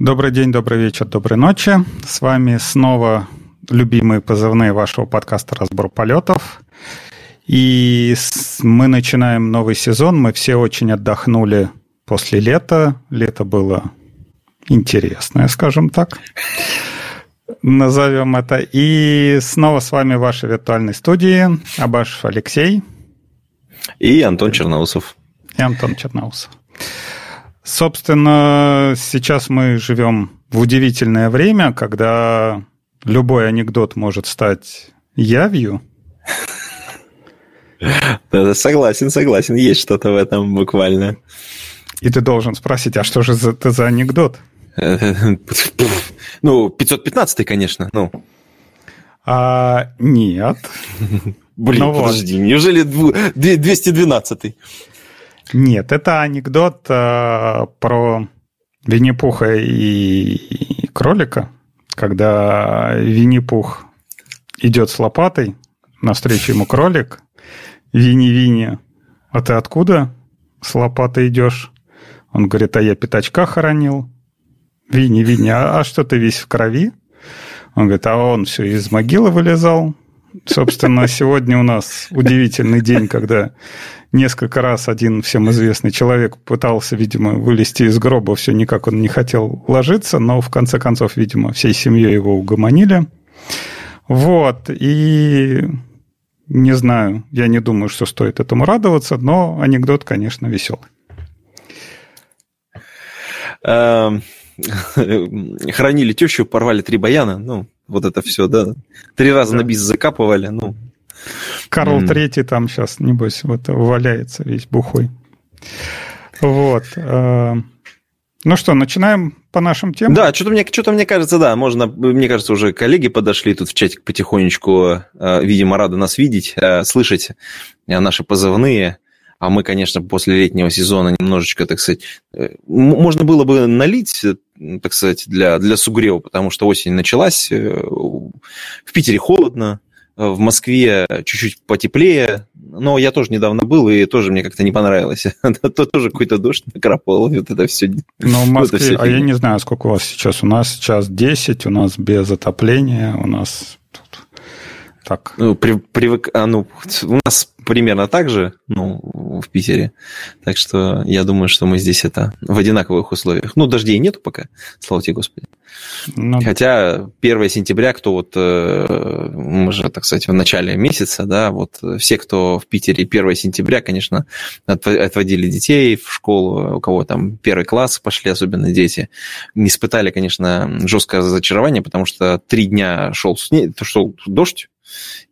Добрый день, добрый вечер, доброй ночи. С вами снова любимые позывные вашего подкаста «Разбор полетов». И мы начинаем новый сезон. Мы все очень отдохнули после лета. Лето было интересное, скажем так. Назовем это. И снова с вами в вашей виртуальной студии Абашев Алексей. И Антон Черноусов. И Антон Черноусов. Собственно, сейчас мы живем в удивительное время, когда любой анекдот может стать явью. Согласен, согласен, есть что-то в этом буквально. И ты должен спросить, а что же это за анекдот? Ну, 515, конечно, ну. А, нет. Блин, ну подожди, вот. неужели 212? Нет, это анекдот э, про Винни-Пуха и кролика, когда Винни-Пух идет с лопатой, навстречу ему кролик, Винни-Винни, а ты откуда с лопатой идешь? Он говорит, а я пятачка хоронил. Винни-Винни, а, а что ты весь в крови? Он говорит, а он все из могилы вылезал. Собственно, сегодня у нас удивительный день, когда несколько раз один всем известный человек пытался, видимо, вылезти из гроба, все никак он не хотел ложиться, но в конце концов, видимо, всей семьей его угомонили. Вот, и не знаю, я не думаю, что стоит этому радоваться, но анекдот, конечно, веселый. Эм, хранили тещу, порвали три баяна, ну, вот это все, да. Три раза на бис закапывали, ну, Карл Третий там сейчас, небось, вот валяется весь бухой. Вот. Э, ну что, начинаем по нашим темам? Да, что-то мне, что мне кажется, да, можно, мне кажется, уже коллеги подошли тут в чатик потихонечку, э, видимо, рады нас видеть, э, слышать наши позывные. А мы, конечно, после летнего сезона немножечко, так сказать, можно было бы налить, так сказать, для, для сугрева, потому что осень началась, в Питере холодно, в Москве чуть-чуть потеплее, но я тоже недавно был, и тоже мне как-то не понравилось. То тоже какой-то дождь накрапал, вот это все. Ну, в Москве, а я не знаю, сколько у вас сейчас. У нас сейчас 10, у нас без отопления, у нас так. Ну, при, привык, а, ну, у нас примерно так же, ну, в Питере. Так что я думаю, что мы здесь это в одинаковых условиях. Ну, дождей нету пока, слава тебе, Господи. Ну, Хотя 1 сентября, кто вот, э, мы же, так сказать, в начале месяца, да, вот все, кто в Питере 1 сентября, конечно, отводили детей в школу, у кого там первый класс пошли, особенно дети, не испытали, конечно, жесткое разочарование, потому что три дня шел, шел дождь,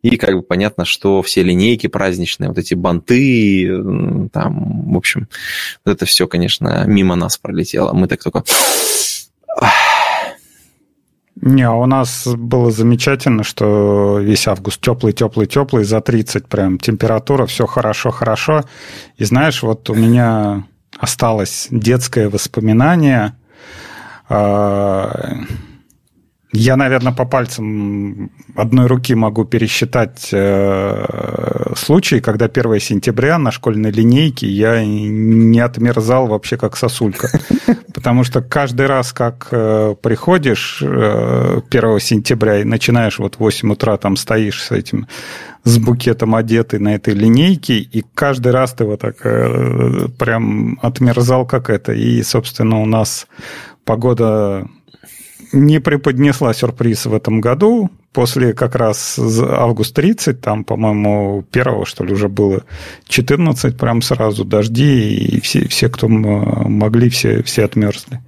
и как бы понятно, что все линейки праздничные, вот эти банты, там, в общем, вот это все, конечно, мимо нас пролетело. Мы так только... Не, а у нас было замечательно, что весь август теплый, теплый, теплый, за 30 прям температура, все хорошо, хорошо. И знаешь, вот у меня осталось детское воспоминание. Я, наверное, по пальцам одной руки могу пересчитать э, случаи, когда 1 сентября на школьной линейке я не отмерзал вообще как сосулька. Потому что каждый раз, как э, приходишь э, 1 сентября и начинаешь вот в 8 утра там стоишь с этим с букетом одетый на этой линейке, и каждый раз ты вот так э, прям отмерзал как это. И, собственно, у нас погода не преподнесла сюрприз в этом году. После как раз август 30, там, по-моему, первого, что ли, уже было 14, прям сразу дожди, и все, все кто могли, все, все отмерзли.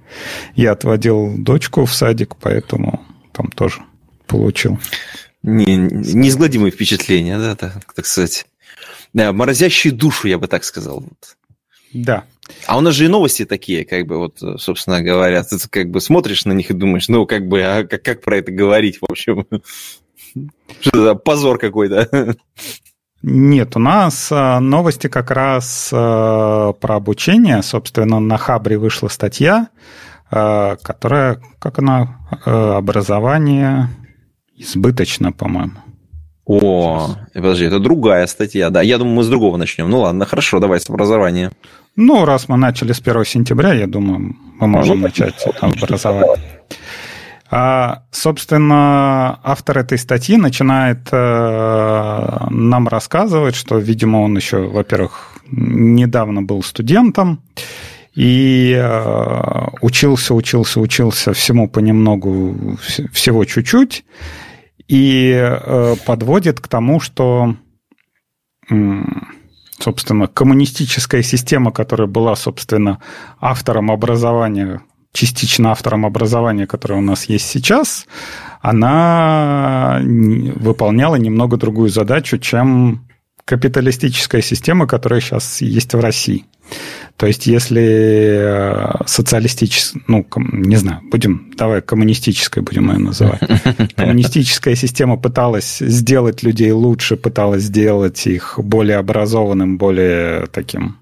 Я отводил дочку в садик, поэтому там тоже получил. Не, неизгладимые впечатления, да, так, так сказать. Да, морозящие душу, я бы так сказал. Да. А у нас же и новости такие, как бы, вот, собственно говоря, ты как бы смотришь на них и думаешь, ну, как бы, а как, как про это говорить, в общем? Что это позор какой-то? Нет, у нас а, новости как раз а, про обучение. Собственно, на Хабре вышла статья, а, которая, как она, образование избыточно, по-моему. О, подожди, это другая статья, да. Я думаю, мы с другого начнем. Ну ладно, хорошо, давай с образования. Ну, раз мы начали с 1 сентября, я думаю, мы можем ну, начать образовать. А, собственно, автор этой статьи начинает э, нам рассказывать, что, видимо, он еще, во-первых, недавно был студентом и э, учился, учился, учился всему понемногу, всего чуть-чуть, и э, подводит к тому, что, собственно, коммунистическая система, которая была, собственно, автором образования частично автором образования, которое у нас есть сейчас, она выполняла немного другую задачу, чем капиталистическая система, которая сейчас есть в России. То есть, если э, социалистическая, ну, не знаю, будем, давай коммунистической будем ее называть. Коммунистическая система пыталась сделать людей лучше, пыталась сделать их более образованным, более таким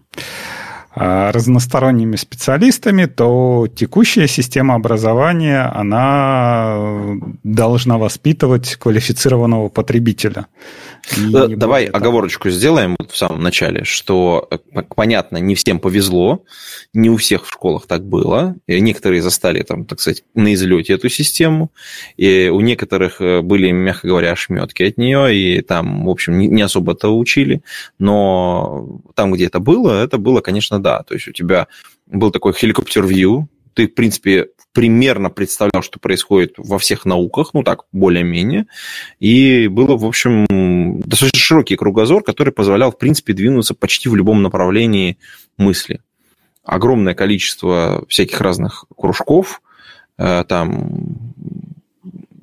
а, разносторонними специалистами, то текущая система образования, она должна воспитывать квалифицированного потребителя. Э, давай оговорочку сделаем в самом начале, что, э, понятно, не всем повезло, не у всех в школах так было. И некоторые застали, там, так сказать, на излете эту систему, и у некоторых э, были, мягко говоря, ошметки от нее, и там, в общем, не особо-то учили, но там, где это было, это было, конечно, да. То есть у тебя был такой хеликоптер-вью, ты, в принципе, примерно представлял, что происходит во всех науках, ну так, более-менее, и было, в общем, достаточно широкий кругозор, который позволял, в принципе, двинуться почти в любом направлении мысли. Огромное количество всяких разных кружков, э, там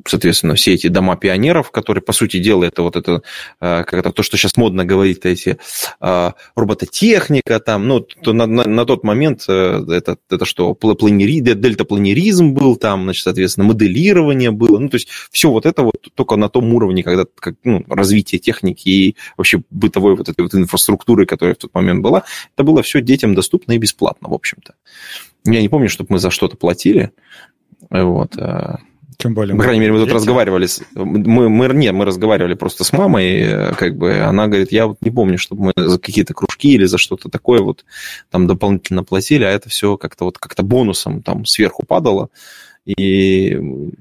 соответственно, все эти дома пионеров, которые, по сути дела, это вот это, э, как это то, что сейчас модно говорить, эти э, робототехника, там, ну, то на, на, на тот момент э, это, это что, планери, дельтапланеризм был там, значит, соответственно, моделирование было, ну, то есть все вот это вот только на том уровне, когда как, ну, развитие техники и вообще бытовой вот этой вот инфраструктуры, которая в тот момент была, это было все детям доступно и бесплатно, в общем-то. Я не помню, чтобы мы за что-то платили, вот. Тем более. По крайней мере, мы тут разговаривали с... Мы, мы, нет, мы разговаривали просто с мамой, как бы она говорит, я вот не помню, чтобы мы за какие-то кружки или за что-то такое вот там дополнительно платили, а это все как-то вот как-то бонусом там сверху падало. И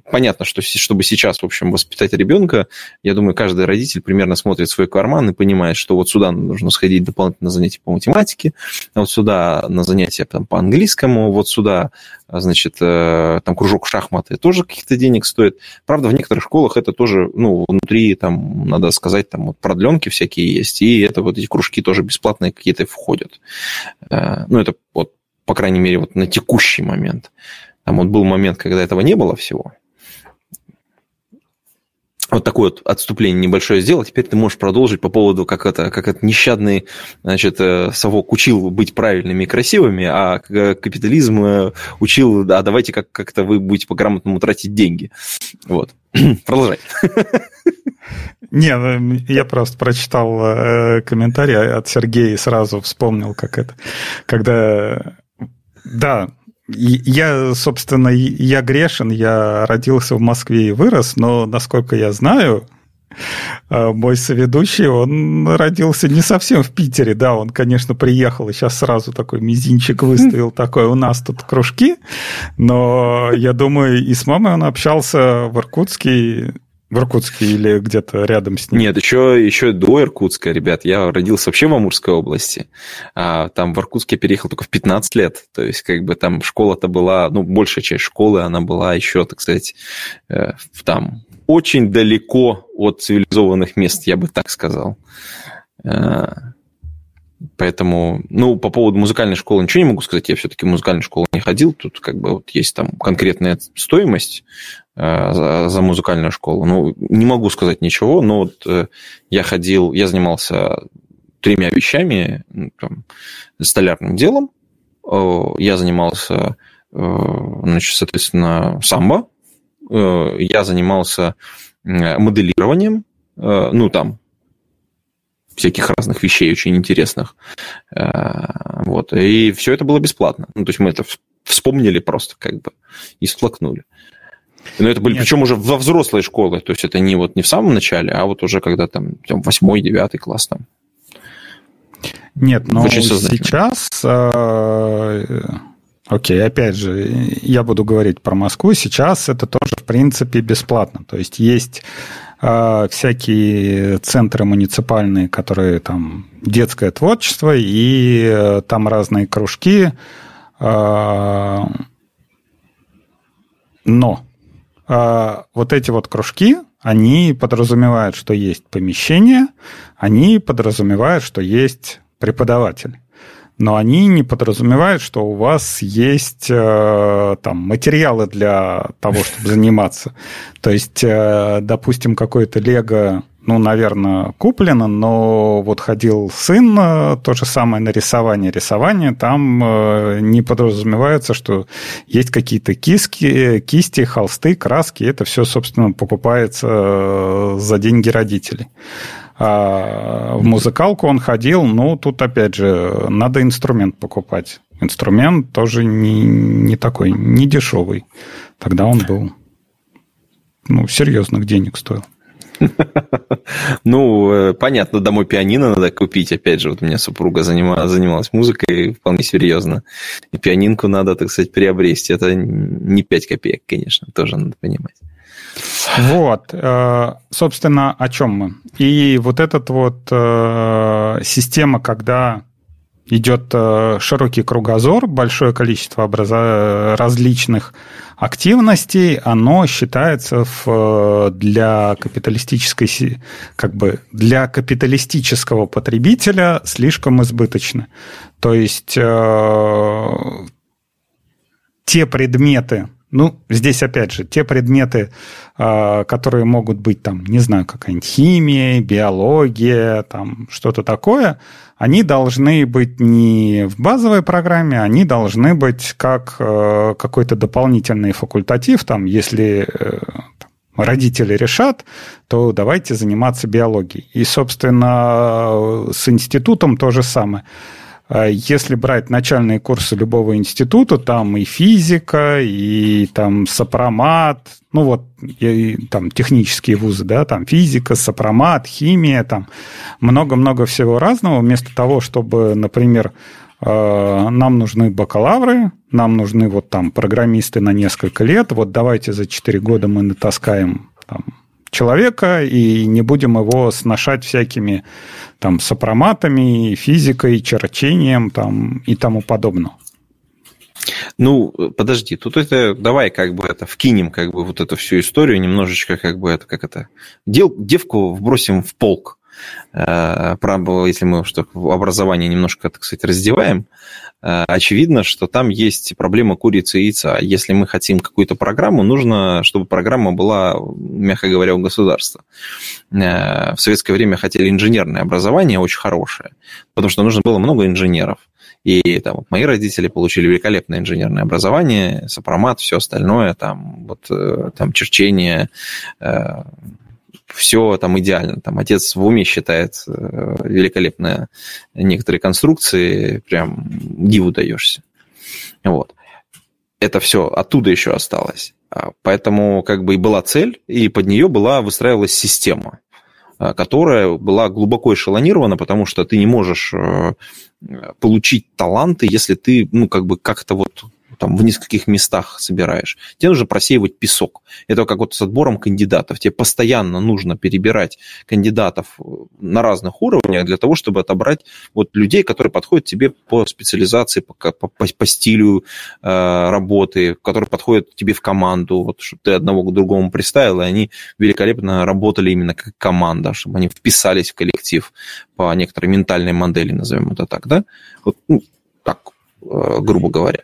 понятно, что чтобы сейчас, в общем, воспитать ребенка, я думаю, каждый родитель примерно смотрит свой карман и понимает, что вот сюда нужно сходить дополнительно на занятия по математике, а вот сюда на занятия там, по английскому, вот сюда, значит, э, там кружок шахматы тоже каких-то денег стоит. Правда, в некоторых школах это тоже, ну, внутри, там, надо сказать, там вот продленки всякие есть, и это вот эти кружки тоже бесплатные какие-то входят. Э, ну, это вот, по крайней мере, вот на текущий момент. Там вот был момент, когда этого не было всего. Вот такое вот отступление небольшое сделал. Теперь ты можешь продолжить по поводу, как это, как это нещадный значит, э, совок учил быть правильными и красивыми, а капитализм э, учил, а давайте как- как-то вы будете по-грамотному тратить деньги. Вот. Продолжай. Не, ну, я просто прочитал э, комментарий от Сергея и сразу вспомнил, как это, когда, да, я, собственно, я грешен, я родился в Москве и вырос, но, насколько я знаю, э, мой соведущий, он родился не совсем в Питере, да, он, конечно, приехал и сейчас сразу такой мизинчик выставил, такой, у нас тут кружки, но я думаю, и с мамой он общался в Иркутске, в Иркутске или где-то рядом с ним? Нет, еще, еще до Иркутска, ребят. Я родился вообще в Амурской области. А, там в Иркутске переехал только в 15 лет. То есть, как бы там школа-то была, ну, большая часть школы, она была еще, так сказать, э, там очень далеко от цивилизованных мест, я бы так сказал. Э, Поэтому, ну, по поводу музыкальной школы ничего не могу сказать. Я все-таки в музыкальную школу не ходил. Тут как бы вот есть там конкретная стоимость э, за, за музыкальную школу. Ну, не могу сказать ничего, но вот э, я ходил, я занимался тремя вещами, ну, там, столярным делом. Я занимался, э, значит, соответственно, самбо. Э, я занимался э, моделированием, э, ну, там, всяких разных вещей очень интересных. Э, вот. И все это было бесплатно. Ну, то есть мы это вспомнили просто как бы и сплакнули. Но это были, Нет. причем уже во взрослой школе, то есть это не вот не в самом начале, а вот уже когда там восьмой, девятый класс там. Нет, но сейчас... Э, окей, опять же, я буду говорить про Москву. Сейчас это тоже, в принципе, бесплатно. То есть есть всякие центры муниципальные, которые там детское творчество, и э, там разные кружки. Э, но э, вот эти вот кружки, они подразумевают, что есть помещение, они подразумевают, что есть преподаватель. Но они не подразумевают, что у вас есть э, там материалы для того, чтобы заниматься. То есть, э, допустим, какой-то Лего ну, наверное, куплено, но вот ходил сын, э, то же самое на рисование. Рисование там не подразумевается, что есть какие-то киски, кисти, холсты, краски. Это все, собственно, покупается за деньги родителей. А в музыкалку он ходил, ну, тут, опять же, надо инструмент покупать. Инструмент тоже не, не такой, не дешевый. Тогда он был, ну, серьезных денег стоил. Ну, э, понятно, домой пианино надо купить. Опять же, вот у меня супруга занималась музыкой вполне серьезно. И пианинку надо, так сказать, приобрести. Это не 5 копеек, конечно, тоже надо понимать. Вот, э, собственно, о чем мы. И вот этот вот э, система, когда идет широкий кругозор, большое количество образа... различных активностей, оно считается для капиталистической, как бы для капиталистического потребителя слишком избыточно. То есть э, те предметы, ну, здесь опять же, те предметы, э, которые могут быть там, не знаю, какая-нибудь химия, биология, там что-то такое – они должны быть не в базовой программе, они должны быть как э, какой-то дополнительный факультатив, там, если э, родители решат, то давайте заниматься биологией. И, собственно, с институтом то же самое. А если брать начальные курсы любого института, там и физика, и там сопромат, ну вот, и, там технические вузы, да, там физика, сопромат, химия, там много-много всего разного. Вместо того, чтобы, например, э, нам нужны бакалавры, нам нужны вот там программисты на несколько лет, вот давайте за 4 года мы натаскаем там, человека и не будем его сношать всякими там сопроматами, физикой, черчением там, и тому подобное. Ну, подожди, тут это давай как бы это вкинем как бы вот эту всю историю немножечко как бы это как это дел, девку вбросим в полк. Э, если мы что образование немножко, так сказать, раздеваем, очевидно, что там есть проблема курицы и яйца. Если мы хотим какую-то программу, нужно, чтобы программа была, мягко говоря, у государства. Э, в советское время хотели инженерное образование очень хорошее, потому что нужно было много инженеров. И там, вот, мои родители получили великолепное инженерное образование, сопромат, все остальное, там, вот, там черчение, все там идеально. Там отец в уме считает э, великолепные некоторые конструкции, прям диву даешься. Вот. Это все оттуда еще осталось. А, поэтому как бы и была цель, и под нее была выстраивалась система, а, которая была глубоко эшелонирована, потому что ты не можешь э, получить таланты, если ты, ну, как бы как-то вот там в нескольких местах собираешь. Тебе нужно просеивать песок. Это как вот с отбором кандидатов. Тебе постоянно нужно перебирать кандидатов на разных уровнях для того, чтобы отобрать вот людей, которые подходят тебе по специализации, по, по, по стилю э, работы, которые подходят тебе в команду, вот, чтобы ты одного к другому приставил, и они великолепно работали именно как команда, чтобы они вписались в коллектив по некоторой ментальной модели, назовем это так, да? Вот, ну, так, э, грубо говоря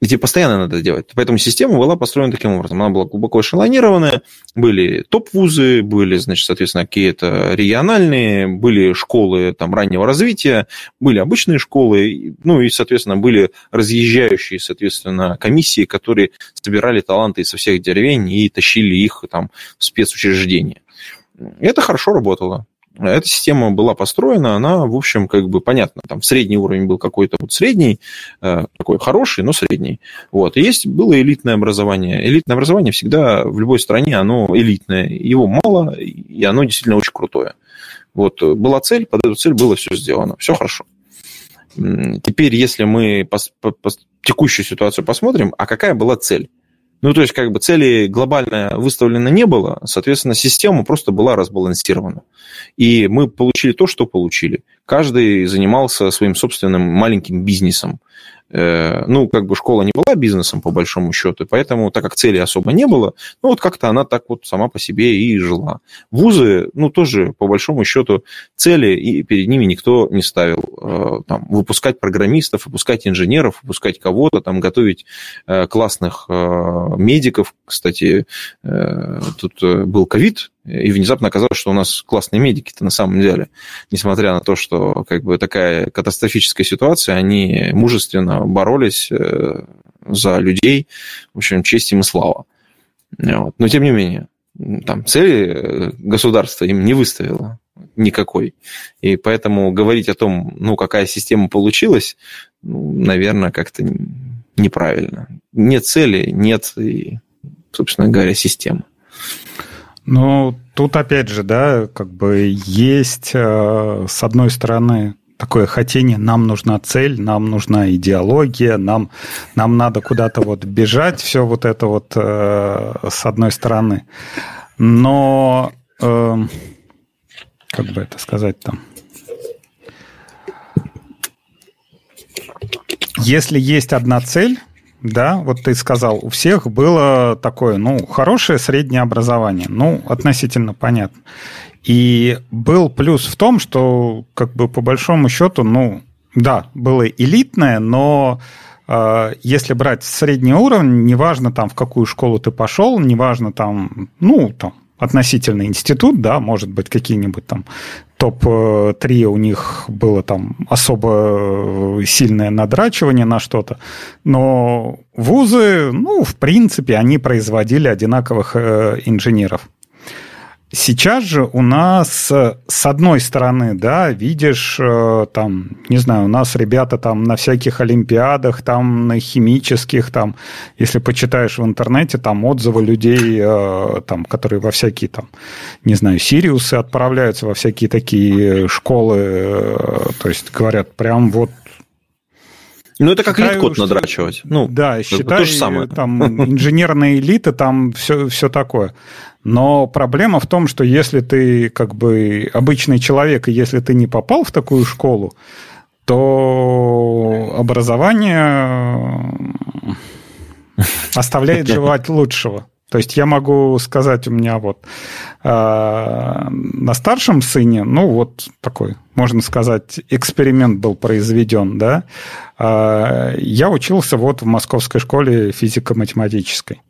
где постоянно надо делать. Поэтому система была построена таким образом. Она была глубоко эшелонированная, были топ-вузы, были, значит, соответственно, какие-то региональные, были школы там, раннего развития, были обычные школы, ну и, соответственно, были разъезжающие, соответственно, комиссии, которые собирали таланты со всех деревень и тащили их там в спецучреждения. Это хорошо работало. Эта система была построена, она, в общем, как бы понятно, там средний уровень был какой-то вот средний, э, такой хороший, но средний. Вот. И есть было элитное образование. Элитное образование всегда в любой стране, оно элитное. Его мало, и оно действительно очень крутое. Вот была цель, под эту цель было все сделано. Все хорошо. Теперь, если мы по, по, по текущую ситуацию посмотрим, а какая была цель? Ну, то есть, как бы цели глобально выставлено не было, соответственно, система просто была разбалансирована. И мы получили то, что получили. Каждый занимался своим собственным маленьким бизнесом. Э, ну, как бы школа не была бизнесом, по большому счету, поэтому, так как цели особо не было, ну, вот как-то она так вот сама по себе и жила. Вузы, ну, тоже, по большому счету, цели и перед ними никто не ставил. Э, там, выпускать программистов, выпускать инженеров, выпускать кого-то, там, готовить э, классных медиков. Кстати, тут был ковид, и внезапно оказалось, что у нас классные медики-то на самом деле. Несмотря на то, что как бы такая катастрофическая ситуация, они мужественно боролись э, за людей. В общем, честь им и слава. Вот. Но тем не менее, там цели э, государство им не выставило никакой. И поэтому говорить о том, ну, какая система получилась, ну, наверное, как-то неправильно. Нет цели, нет, и, собственно говоря, системы. Ну, тут опять же, да, как бы есть, э, с одной стороны, такое хотение, нам нужна цель, нам нужна идеология, нам, нам надо куда-то вот бежать, все вот это вот э, с одной стороны. Но, э, как бы это сказать там, если есть одна цель, да, вот ты сказал, у всех было такое, ну, хорошее среднее образование, ну, относительно понятно. И был плюс в том, что, как бы, по большому счету, ну, да, было элитное, но э, если брать средний уровень, неважно там, в какую школу ты пошел, неважно там, ну, там, относительно институт, да, может быть, какие-нибудь там топ-3 у них было там особо сильное надрачивание на что-то, но вузы, ну, в принципе, они производили одинаковых э, инженеров. Сейчас же у нас, э, с одной стороны, да, видишь, э, там, не знаю, у нас ребята там на всяких олимпиадах, там, на химических, там, если почитаешь в интернете, там, отзывы людей, э, там, которые во всякие, там, не знаю, Сириусы отправляются, во всякие такие школы, то есть говорят, прям вот ну, это как LeetCode надрачивать. Ну, да, считай, то же самое. там инженерная элита, там все, все такое. Но проблема в том, что если ты как бы обычный человек, и если ты не попал в такую школу, то образование оставляет желать лучшего. То есть я могу сказать, у меня вот э, на старшем сыне, ну вот такой, можно сказать, эксперимент был произведен, да. Э, я учился вот в московской школе физико-математической.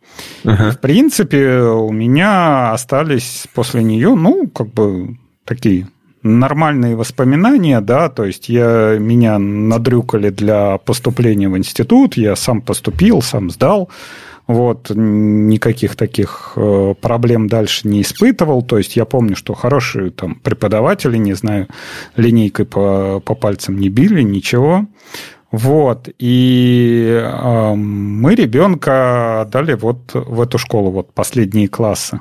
Uh-huh. В принципе, у меня остались после нее, ну, как бы такие нормальные воспоминания, да, то есть я, меня надрюкали для поступления в институт, я сам поступил, сам сдал, вот, никаких таких э, проблем дальше не испытывал. То есть я помню, что хорошие там преподаватели, не знаю, линейкой по, по пальцам не били, ничего. Вот, и э, мы ребенка отдали вот в эту школу, вот последние классы.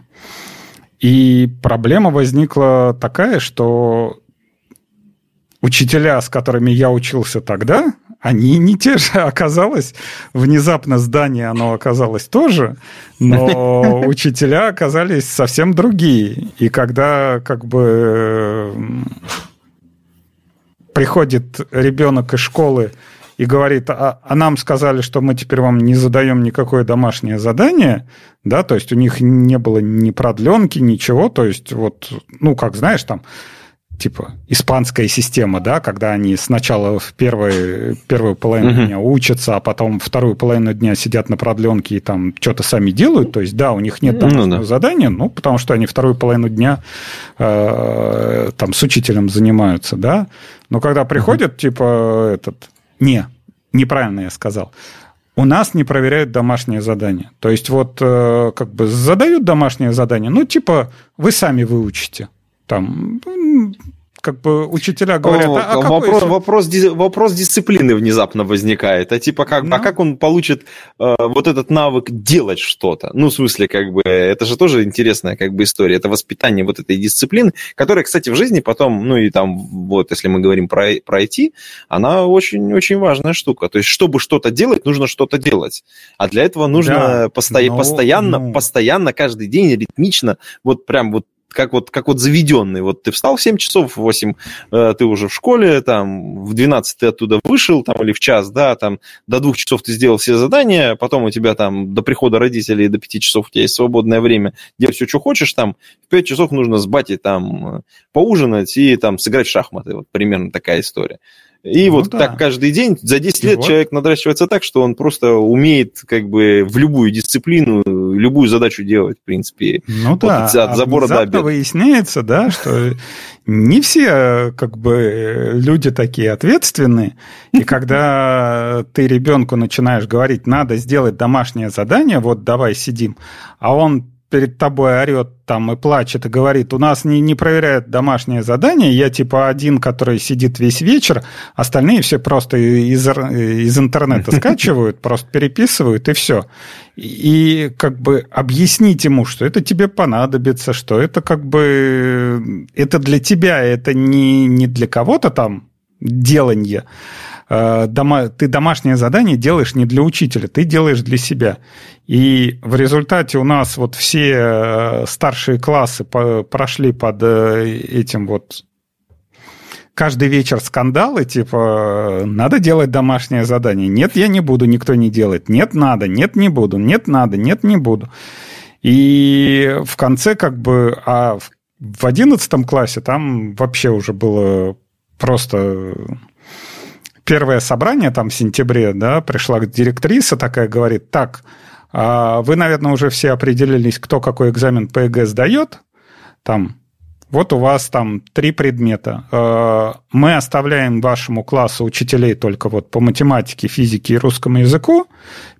И проблема возникла такая, что учителя, с которыми я учился тогда, они не те же. Оказалось, внезапно здание, оно оказалось тоже, но учителя оказались совсем другие. И когда как бы приходит ребенок из школы и говорит, а, а нам сказали, что мы теперь вам не задаем никакое домашнее задание, да, то есть у них не было ни продленки, ничего, то есть вот, ну, как знаешь, там, типа испанская система, да, когда они сначала в первой, первую половину uh-huh. дня учатся, а потом вторую половину дня сидят на продленке и там что-то сами делают. То есть, да, у них нет там ну, да. задания, ну, потому что они вторую половину дня э, там с учителем занимаются, да. Но когда приходят, uh-huh. типа, этот... Не, неправильно я сказал. У нас не проверяют домашнее задание. То есть, вот э, как бы задают домашнее задание, ну, типа, вы сами выучите там как бы учителя говорят, О, а, а вопрос, какой... вопрос, вопрос дисциплины внезапно возникает. А типа как, ну... а как он получит э, вот этот навык делать что-то? Ну, в смысле, как бы, это же тоже интересная как бы история. Это воспитание вот этой дисциплины, которая, кстати, в жизни потом, ну и там, вот, если мы говорим про, про IT, она очень-очень важная штука. То есть, чтобы что-то делать, нужно что-то делать. А для этого нужно да, посто... но, постоянно, ну... постоянно, каждый день, ритмично, вот прям вот как вот, как вот заведенный. Вот ты встал в 7 часов, в 8 э, ты уже в школе, там, в 12 ты оттуда вышел, там, или в час, да, там, до 2 часов ты сделал все задания, потом у тебя там до прихода родителей до 5 часов у тебя есть свободное время, делать все, что хочешь, там, в 5 часов нужно с батей там поужинать и там сыграть в шахматы. Вот примерно такая история. И ну, вот да. так каждый день, за 10 лет вот. человек надращивается так, что он просто умеет как бы в любую дисциплину, любую задачу делать, в принципе. Ну да, от, от забора до обеда. выясняется, да, что не все как бы люди такие ответственные, и когда ты ребенку начинаешь говорить, надо сделать домашнее задание, вот давай сидим, а он перед тобой орет там и плачет и говорит, у нас не, не проверяют домашнее задание, я типа один, который сидит весь вечер, остальные все просто из, из интернета скачивают, просто переписывают и все. И как бы объяснить ему, что это тебе понадобится, что это как бы это для тебя, это не, не для кого-то там деланье, дома, ты домашнее задание делаешь не для учителя, ты делаешь для себя. И в результате у нас вот все э, старшие классы прошли под э, этим вот каждый вечер скандалы, типа, надо делать домашнее задание. Нет, я не буду, никто не делает. Нет, надо, нет, не буду, нет, надо, нет, не буду. И в конце как бы, а в одиннадцатом классе там вообще уже было просто первое собрание там в сентябре, да, пришла директриса такая, говорит, так, а вы, наверное, уже все определились, кто какой экзамен по ЕГЭ сдает, там, вот у вас там три предмета. А, мы оставляем вашему классу учителей только вот по математике, физике и русскому языку.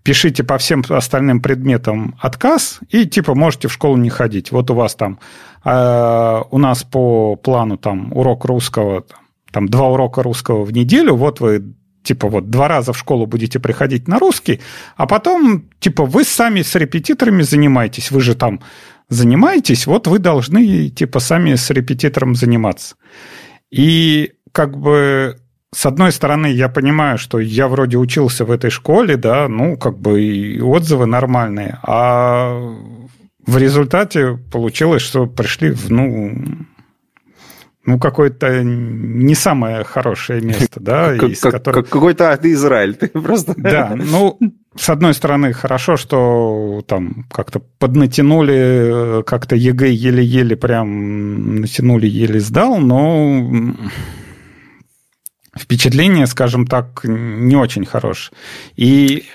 Пишите по всем остальным предметам отказ и типа можете в школу не ходить. Вот у вас там а, у нас по плану там урок русского там два урока русского в неделю, вот вы типа вот два раза в школу будете приходить на русский, а потом типа вы сами с репетиторами занимаетесь, вы же там занимаетесь, вот вы должны типа сами с репетитором заниматься. И как бы с одной стороны, я понимаю, что я вроде учился в этой школе, да, ну, как бы и отзывы нормальные, а в результате получилось, что пришли в, ну, ну, какое-то не самое хорошее место, да, из которых... Какой-то ты Израиль, ты просто... Да, ну, с одной стороны, хорошо, что там как-то поднатянули, как-то ЕГЭ еле-еле прям натянули, еле сдал, но впечатление, скажем так, не очень хорошее. И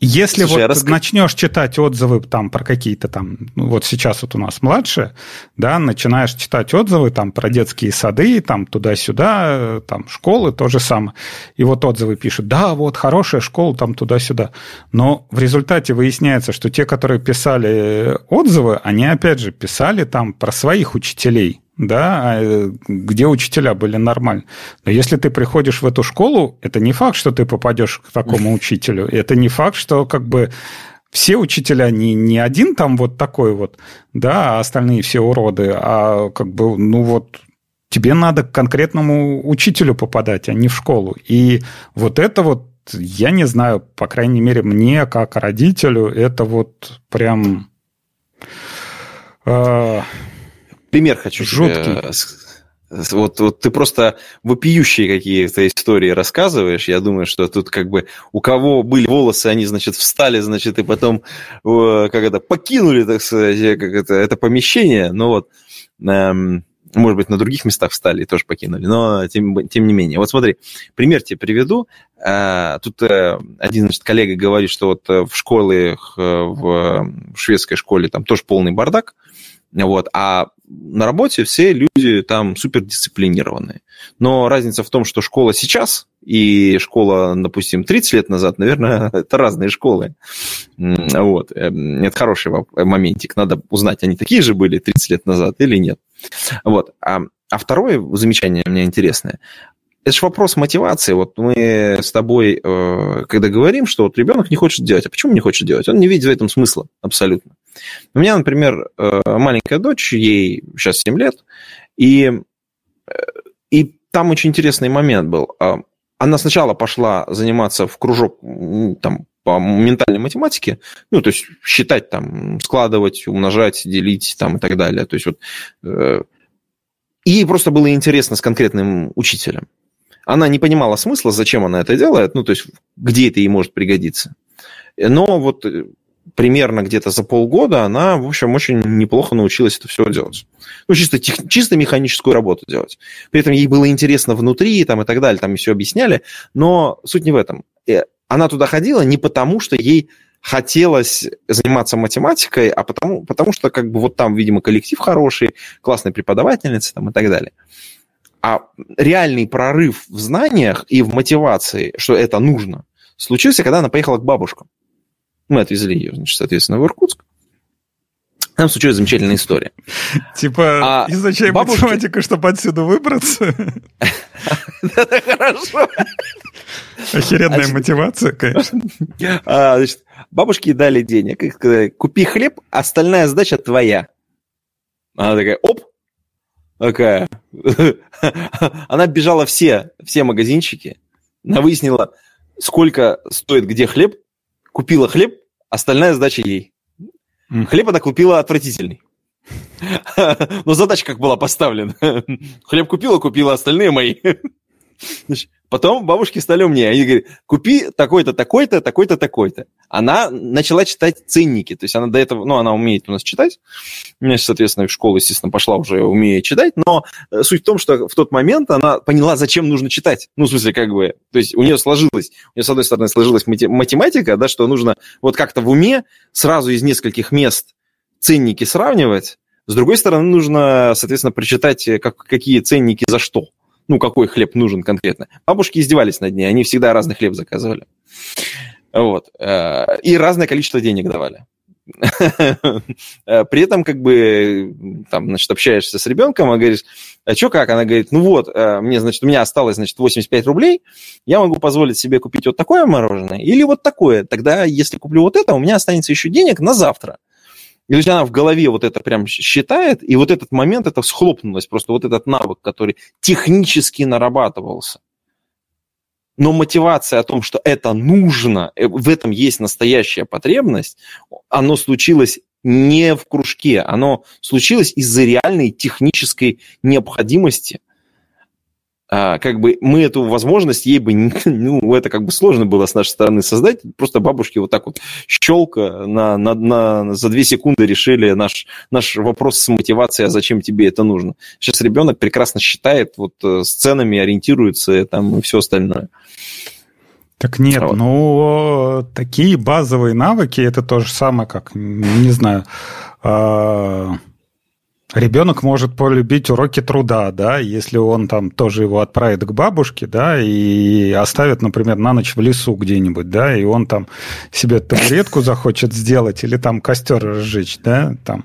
если Слушай, вот рас... начнешь читать отзывы там про какие-то там, ну, вот сейчас вот у нас младшие, да, начинаешь читать отзывы там про детские сады, там туда-сюда, там школы, то же самое. И вот отзывы пишут, да, вот хорошая школа там туда-сюда. Но в результате выясняется, что те, которые писали отзывы, они опять же писали там про своих учителей, да, а, где учителя были нормальны. Но если ты приходишь в эту школу, это не факт, что ты попадешь к такому учителю. Это не факт, что как бы все учителя не, не один там вот такой вот, да, а остальные все уроды, а как бы, ну вот, тебе надо к конкретному учителю попадать, а не в школу. И вот это вот, я не знаю, по крайней мере, мне, как родителю, это вот прям... Э, пример хочу Жуткий. тебе вот, вот ты просто вопиющие какие-то истории рассказываешь. Я думаю, что тут как бы у кого были волосы, они, значит, встали, значит, и потом как это, покинули, так сказать, как это, это помещение. Но вот, эм, может быть, на других местах встали и тоже покинули. Но тем, тем не менее. Вот смотри, пример тебе приведу. Э, тут э, один, значит, коллега говорит, что вот в школе, в шведской школе там тоже полный бардак. Вот, а на работе все люди там супердисциплинированные. Но разница в том, что школа сейчас и школа, допустим, 30 лет назад, наверное, это разные школы. Вот. Эм, это хороший моментик. Надо узнать, они такие же были 30 лет назад или нет. Вот. А, а второе замечание у меня интересное. Это же вопрос мотивации. Вот мы с тобой, э, когда говорим, что вот ребенок не хочет делать, а почему не хочет делать? Он не видит в этом смысла абсолютно. У меня, например, э, маленькая дочь, ей сейчас 7 лет, и, э, и там очень интересный момент был. А, она сначала пошла заниматься в кружок там, по ментальной математике, ну, то есть считать там, складывать, умножать, делить там и так далее. То есть вот... И ей просто было интересно с конкретным учителем. Она не понимала смысла, зачем она это делает, ну, то есть где это ей может пригодиться. Но вот э, примерно где-то за полгода она, в общем, очень неплохо научилась это все делать. Ну, чисто, тех, чисто механическую работу делать. При этом ей было интересно внутри там, и так далее, там все объясняли, но суть не в этом. Э, она туда ходила не потому, что ей хотелось заниматься математикой, а потому, потому что как бы вот там, видимо, коллектив хороший, классная преподавательница там, и так далее. А реальный прорыв в знаниях и в мотивации, что это нужно, случился, когда она поехала к бабушкам. Мы отвезли ее, значит, соответственно, в Иркутск. Там случилась замечательная история. Типа, а изучай бабушки... математику, чтобы отсюда выбраться. Это хорошо. Охеренная мотивация, конечно. А, бабушки дали денег. купи хлеб, остальная задача твоя. Она такая, оп, такая. Она бежала все, все магазинчики, она выяснила, сколько стоит где хлеб, купила хлеб, остальная задача ей. Хлеб она купила отвратительный. Но задача как была поставлена. Хлеб купила, купила, остальные мои. Значит, потом бабушки стали умнее. Они говорят, купи такой-то, такой-то, такой-то, такой-то. Она начала читать ценники. То есть она до этого, ну, она умеет у нас читать. У меня, соответственно, в школу, естественно, пошла уже умея читать. Но э, суть в том, что в тот момент она поняла, зачем нужно читать. Ну, в смысле, как бы, то есть у нее сложилось, у нее, с одной стороны, сложилась математика, да, что нужно вот как-то в уме сразу из нескольких мест ценники сравнивать, с другой стороны, нужно, соответственно, прочитать, э, как, какие ценники за что ну, какой хлеб нужен конкретно. Бабушки издевались над ней, они всегда разный хлеб заказывали. Вот. Э, и разное количество денег давали. При этом, как бы, там, значит, общаешься с ребенком, а говоришь, а что как? Она говорит, ну вот, э, мне, значит, у меня осталось, значит, 85 рублей, я могу позволить себе купить вот такое мороженое или вот такое. Тогда, если куплю вот это, у меня останется еще денег на завтра. И то есть она в голове вот это прям считает, и вот этот момент, это схлопнулось, просто вот этот навык, который технически нарабатывался. Но мотивация о том, что это нужно, э, в этом есть настоящая потребность, оно случилось не в кружке, оно случилось из-за реальной технической необходимости а, как бы мы эту возможность ей бы, ну, это как бы сложно было с нашей стороны создать, просто бабушки вот так вот щелка на, на, на, за две секунды решили наш, наш вопрос с мотивацией, а зачем тебе это нужно. Сейчас ребенок прекрасно считает, вот э, с ценами ориентируется там и все остальное. Так нет, вот. ну, такие базовые навыки, это то же самое, как, не знаю, а, Ребенок может полюбить уроки труда, да, если он там тоже его отправит к бабушке, да, и оставит, например, на ночь в лесу где-нибудь, да, и он там себе табуретку захочет сделать или там костер разжечь, да, там.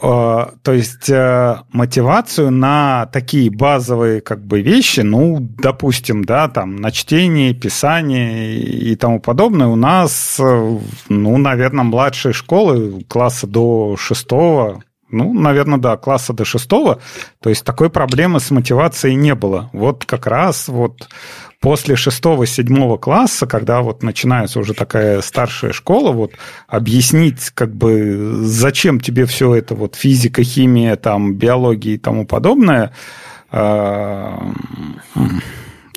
То есть э, мотивацию на такие базовые как бы вещи, ну, допустим, да, там на чтение, писание и тому подобное у нас, э, ну, наверное, младшие школы класса до шестого, ну, наверное, да, класса до шестого. То есть такой проблемы с мотивацией не было. Вот как раз вот после шестого-седьмого класса, когда вот начинается уже такая старшая школа, вот объяснить, как бы, зачем тебе все это, вот физика, химия, там, биология и тому подобное, а,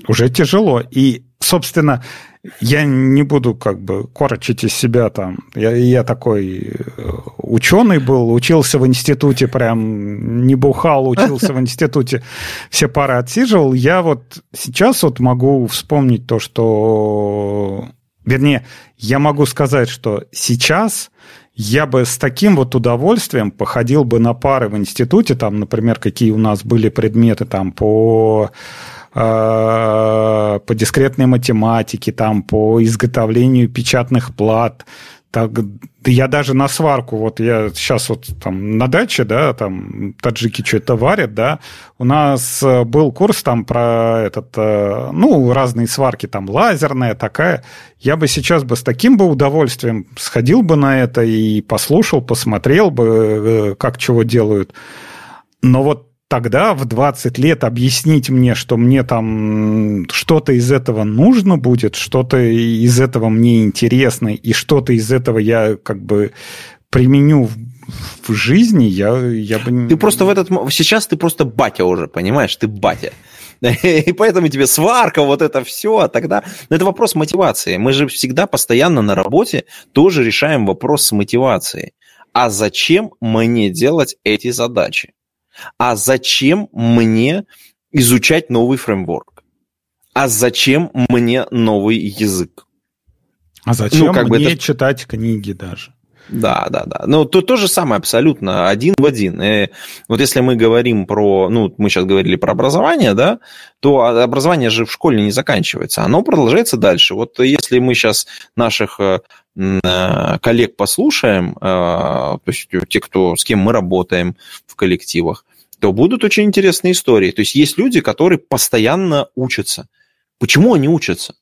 уже тяжело. И, собственно, я не буду как бы корчить из себя там. Я, я такой э, ученый был, учился в институте, прям не бухал, учился в институте, все пары отсиживал. Я вот сейчас вот могу вспомнить то, что вернее, я могу сказать, что сейчас я бы с таким вот удовольствием походил бы на пары в институте, там, например, какие у нас были предметы там по по дискретной математике, там, по изготовлению печатных плат, так, я даже на сварку, вот я сейчас вот там на даче, да, там таджики что-то варят, да, у нас э, был курс там про этот, э, ну, разные сварки, там лазерная такая. Я бы сейчас бы с таким бы удовольствием сходил бы на это и послушал, посмотрел бы, э, как чего делают. Но вот тогда в 20 лет объяснить мне, что мне там что-то из этого нужно будет, что-то из этого мне интересно, и что-то из этого я как бы применю в жизни, я, я бы... Ты просто в этот... Сейчас ты просто батя уже, понимаешь? Ты батя. И поэтому тебе сварка, вот это все, а тогда... Но это вопрос мотивации. Мы же всегда постоянно на работе тоже решаем вопрос с мотивацией. А зачем мне делать эти задачи? А зачем мне изучать новый фреймворк? А зачем мне новый язык? А зачем ну, как мне бы это... читать книги даже? Да, да, да. Ну, то, то же самое абсолютно, один в один. И э, вот если мы говорим про, ну, мы сейчас говорили про образование, да, то образование же в школе не заканчивается, оно продолжается дальше. Вот если мы сейчас наших э, коллег послушаем, то есть те, кто, с кем мы работаем в коллективах, то будут очень интересные истории. То есть есть люди, которые постоянно учатся. Почему они учатся?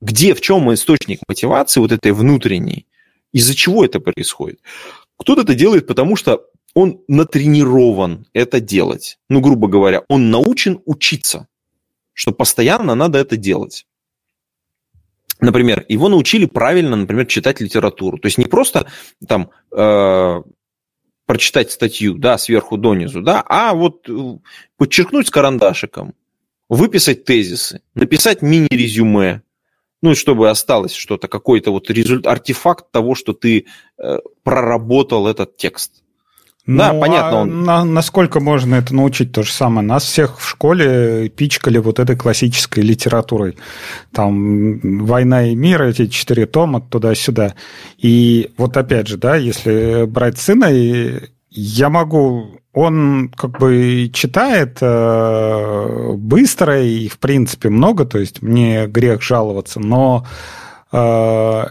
Где, в чем источник мотивации вот этой внутренней? Из-за чего это происходит? Кто-то это делает, потому что он натренирован это делать. Ну, грубо говоря, он научен учиться, что постоянно надо это делать. Например, его научили правильно, например, читать литературу. То есть не просто там э, прочитать статью, да, сверху донизу, да, а вот э, подчеркнуть с карандашиком, выписать тезисы, написать мини-резюме, ну, чтобы осталось что-то, какой-то вот результат, артефакт того, что ты э, проработал этот текст. Ну, да, понятно. А он... на, насколько можно это научить то же самое? Нас всех в школе пичкали вот этой классической литературой. Там «Война и мир», эти четыре тома туда-сюда. И вот опять же, да, если брать сына, я могу он как бы читает э, быстро и, в принципе, много, то есть мне грех жаловаться, но э,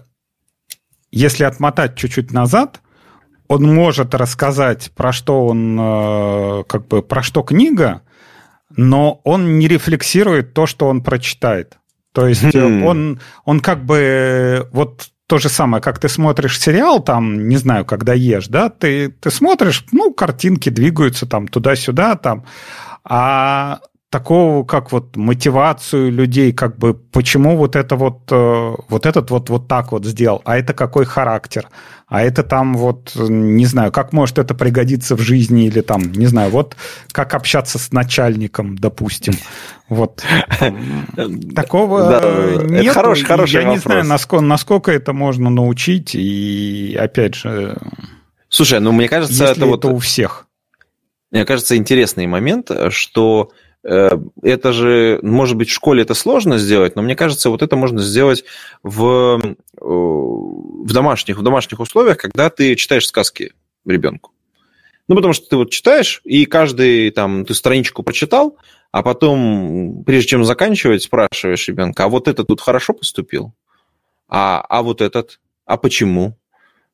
если отмотать чуть-чуть назад, он может рассказать, про что он, э, как бы, про что книга, но он не рефлексирует то, что он прочитает. То есть mm. он, он как бы вот то же самое, как ты смотришь сериал, там, не знаю, когда ешь, да, ты, ты смотришь, ну, картинки двигаются там туда-сюда, там, а такого, как вот мотивацию людей, как бы почему вот это вот, э, вот этот вот вот так вот сделал, а это какой характер, а это там вот, не знаю, как может это пригодиться в жизни или там, не знаю, вот как общаться с начальником, допустим. Вот. Такого нет. Хороший, хороший Я не знаю, насколько, насколько это можно научить, и опять же... Слушай, ну мне кажется, это вот... у всех. Мне кажется, интересный момент, что это же, может быть, в школе это сложно сделать, но мне кажется, вот это можно сделать в, э, в, домашних, в домашних условиях, когда ты читаешь сказки ребенку. Ну, потому что ты вот читаешь, и каждый там, ты страничку прочитал, а потом, прежде чем заканчивать, спрашиваешь ребенка, а вот этот тут хорошо поступил? А, а вот этот? А почему?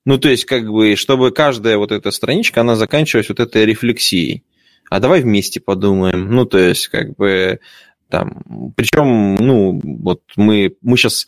Ну, то есть, как бы, чтобы каждая вот эта страничка, она заканчивалась вот этой рефлексией а давай вместе подумаем. Ну, то есть, как бы, там, причем, ну, вот мы, мы сейчас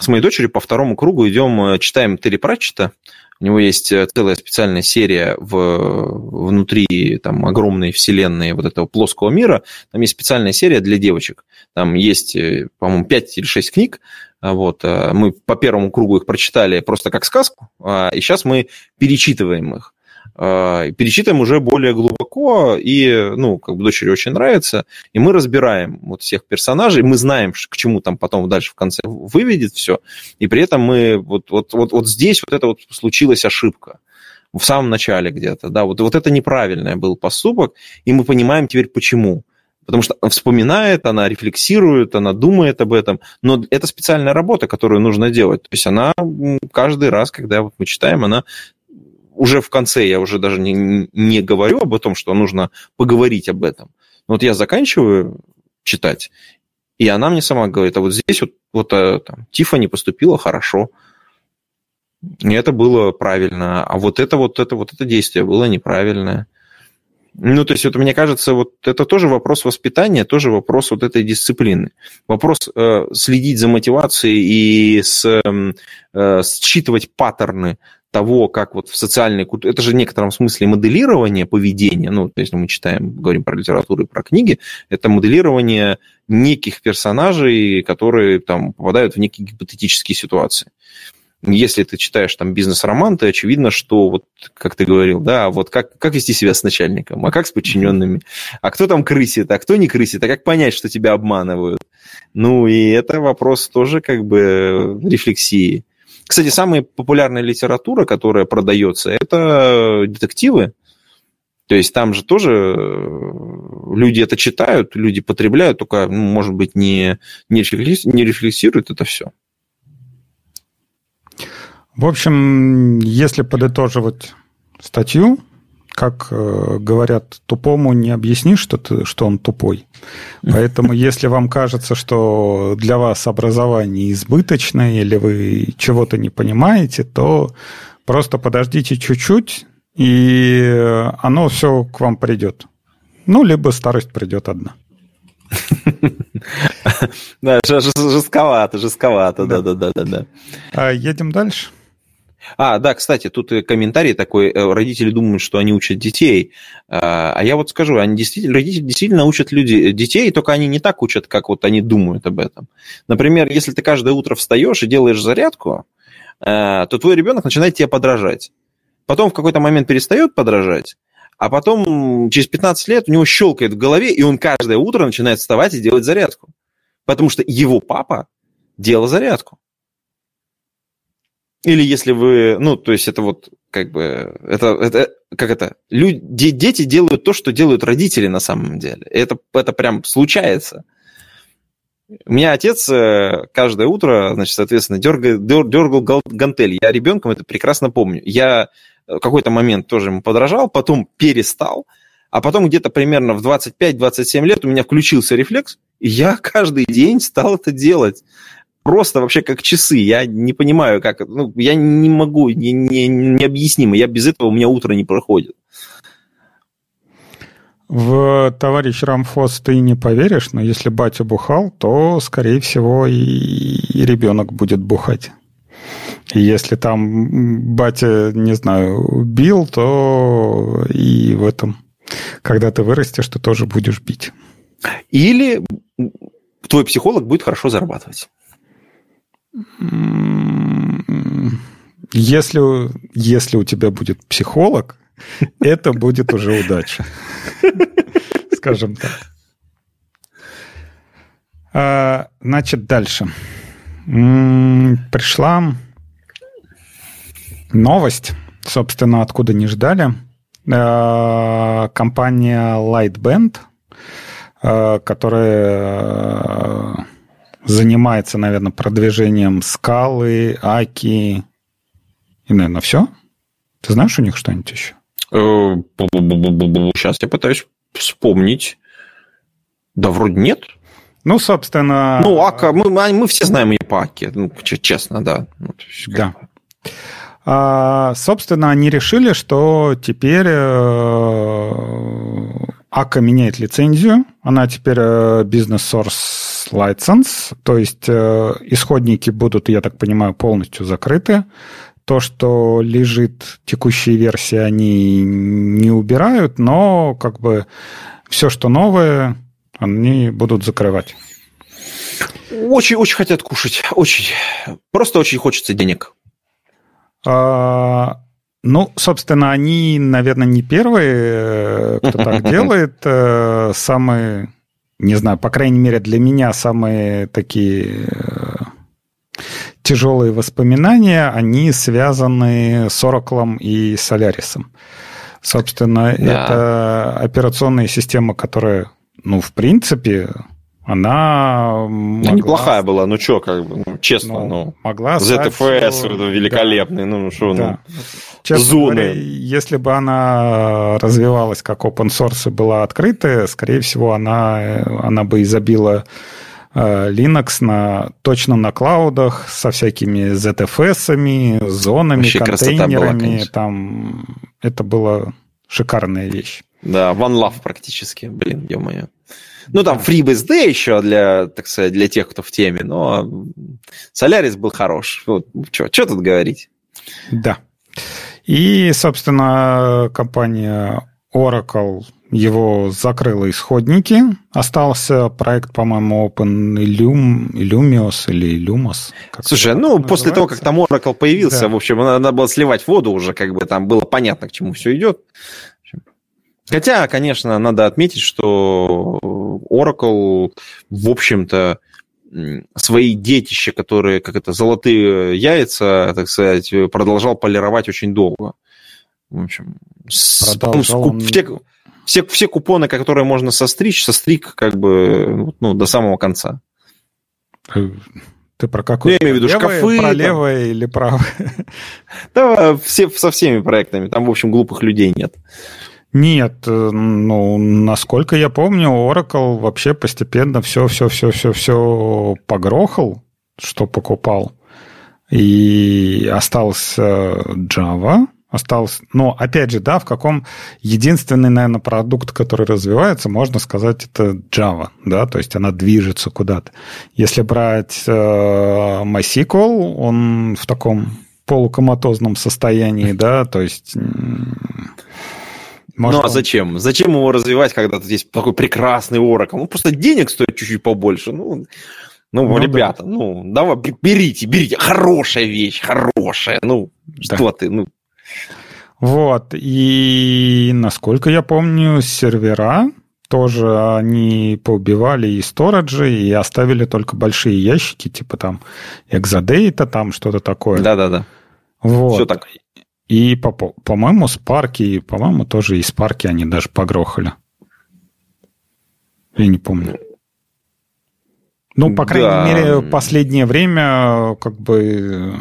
с моей дочерью по второму кругу идем, э, читаем Терри Пратчета. У него есть э, целая специальная серия в, внутри там, огромной вселенной вот этого плоского мира. Там есть специальная серия для девочек. Там есть, э, по-моему, 5 или 6 книг. Вот. Мы по первому кругу их прочитали просто как сказку, а, и сейчас мы перечитываем их. А, перечитываем уже более глубоко, и, ну, как бы дочери очень нравится, и мы разбираем вот всех персонажей, мы знаем, к чему там потом дальше в конце выведет все, и при этом мы вот, вот, вот, вот здесь вот это вот случилась ошибка в самом начале где-то, да, вот, вот это неправильный был поступок, и мы понимаем теперь почему. Потому что вспоминает, она рефлексирует, она думает об этом. Но это специальная работа, которую нужно делать. То есть она каждый раз, когда мы читаем, она уже в конце, я уже даже не, не говорю об том, что нужно поговорить об этом. Но вот я заканчиваю читать, и она мне сама говорит, а вот здесь вот, вот э, там, Тифа поступила хорошо, и это было правильно, а вот это вот это вот это действие было неправильное. Ну, то есть, вот мне кажется, вот это тоже вопрос воспитания, тоже вопрос вот этой дисциплины. Вопрос э, следить за мотивацией и с, э, считывать паттерны того, как вот в социальной культуре, это же в некотором смысле моделирование поведения, ну, есть мы читаем, говорим про литературу и про книги, это моделирование неких персонажей, которые там попадают в некие гипотетические ситуации. Если ты читаешь там бизнес-роман, то очевидно, что вот, как ты говорил, да, вот как, как вести себя с начальником, а как с подчиненными, а кто там крысит, а кто не крысит, а как понять, что тебя обманывают. Ну, и это вопрос тоже как бы рефлексии. Кстати, самая популярная литература, которая продается, это детективы. То есть там же тоже э, люди это читают, люди потребляют, только, ну, может быть, не, не, рефлексируют это все. В общем, если подытоживать статью, как э, говорят, тупому не объяснишь, что, ты, что он тупой. Поэтому, если вам кажется, что для вас образование избыточное или вы чего-то не понимаете, то просто подождите чуть-чуть, и оно все к вам придет. Ну, либо старость придет одна. Да, жестковато, жестковато, да-да-да. А едем дальше. А, да, кстати, тут комментарий такой, э, родители думают, что они учат детей, а, а я вот скажу, они действительно, родители действительно учат люди, детей, только они не так учат, как вот они думают об этом. Например, если ты каждое утро встаешь и делаешь зарядку, э, то твой ребенок начинает тебе подражать. Потом в какой-то момент перестает подражать, а потом через 15 лет у него щелкает в голове, и он каждое утро начинает вставать и делать зарядку. Потому что его папа делал зарядку. Или если вы, ну, то есть это вот как бы, это, это как это, люди, дети делают то, что делают родители на самом деле. Это, это прям случается. У меня отец э, каждое утро, значит, соответственно, дергал, дергал гантель. Я ребенком это прекрасно помню. Я в какой-то момент тоже ему подражал, потом перестал, а потом где-то примерно в 25-27 лет у меня включился рефлекс, и я каждый день стал это делать просто вообще как часы. Я не понимаю, как... Ну, я не могу, не, не, необъяснимо. Я без этого у меня утро не проходит. В товарищ Рамфос ты не поверишь, но если батя бухал, то, скорее всего, и, и ребенок будет бухать. И если там батя, не знаю, бил, то и в этом, когда ты вырастешь, ты тоже будешь бить. Или твой психолог будет хорошо зарабатывать. Если, если у тебя будет психолог, это будет уже удача. Скажем так. А, значит, дальше. Пришла новость, собственно, откуда не ждали. А, компания Lightband, а, которая занимается, наверное, продвижением скалы, аки и, наверное, все. Ты знаешь у них что-нибудь еще? Сейчас я пытаюсь вспомнить. Да, вроде нет. Ну, собственно... Ну, Ака, мы, мы все знаем ее по Аке, ну, честно, да. Да. А, собственно, они решили, что теперь э, Ака меняет лицензию. Она теперь э, Source License, то есть э, исходники будут, я так понимаю, полностью закрыты. То, что лежит текущие версии, они не убирают, но как бы все, что новое, они будут закрывать. Очень, очень хотят кушать. Очень. Просто очень хочется денег. А, ну, собственно, они, наверное, не первые, кто так делает. Э, самые, не знаю, по крайней мере, для меня самые такие э, тяжелые воспоминания, они связаны с Oracle и Solaris. Собственно, да. это операционная система, которая ну, в принципе, она могла... Ну, неплохая была, ну что, как бы, ну, честно, ну, ну могла ZFS стать... великолепный, да. ну что, да. ну, Честно зоны. Говоря, если бы она развивалась как open source и была открытая, скорее всего, она, она бы изобила э, Linux на, точно на клаудах со всякими ZFS, зонами, Вообще контейнерами. Была, там, это была шикарная вещь. Да, One Love практически, блин, ё-моё. Ну, там FreeBSD еще для, так сказать, для тех, кто в теме, но Solaris был хорош. Вот, что тут говорить? Да. И, собственно, компания Oracle его закрыла исходники. Остался проект, по-моему, Open Illum, Illumios или Illumos. Слушай, ну, называется. после того, как там Oracle появился, да. в общем, надо было сливать воду уже, как бы там было понятно, к чему все идет. Хотя, конечно, надо отметить, что Oracle, в общем-то, свои детища, которые, как это, золотые яйца, так сказать, продолжал полировать очень долго. В общем, продолжал он... все, все, все купоны, которые можно состричь, состриг как бы ну, до самого конца. Ты про какой? Я имею в виду левое, шкафы. Про левое там. или правое? Да, все, со всеми проектами. Там, в общем, глупых людей нет. Нет, э, ну, насколько я помню, Oracle вообще постепенно все-все-все-все-все погрохал, что покупал. И остался Java, остался... Но, опять же, да, в каком... Единственный, наверное, продукт, который развивается, можно сказать, это Java, да, то есть она движется куда-то. Если брать э, MySQL, он в таком полукоматозном состоянии, да, то есть может, ну, а он... зачем? Зачем его развивать, когда тут есть такой прекрасный Oracle? Ну, просто денег стоит чуть-чуть побольше. Ну, ну, ну ребята, да. ну, давай, берите, берите. Хорошая вещь, хорошая. Ну, да. что ты, ну. Вот, и насколько я помню, сервера тоже они поубивали и сториджи, и оставили только большие ящики, типа там Exadata, там что-то такое. Да-да-да. Вот. Все так. И, по- по-моему, Спарки, по-моему, тоже и Спарки они даже погрохали. Я не помню. Ну, по крайней да. мере, последнее время, как бы,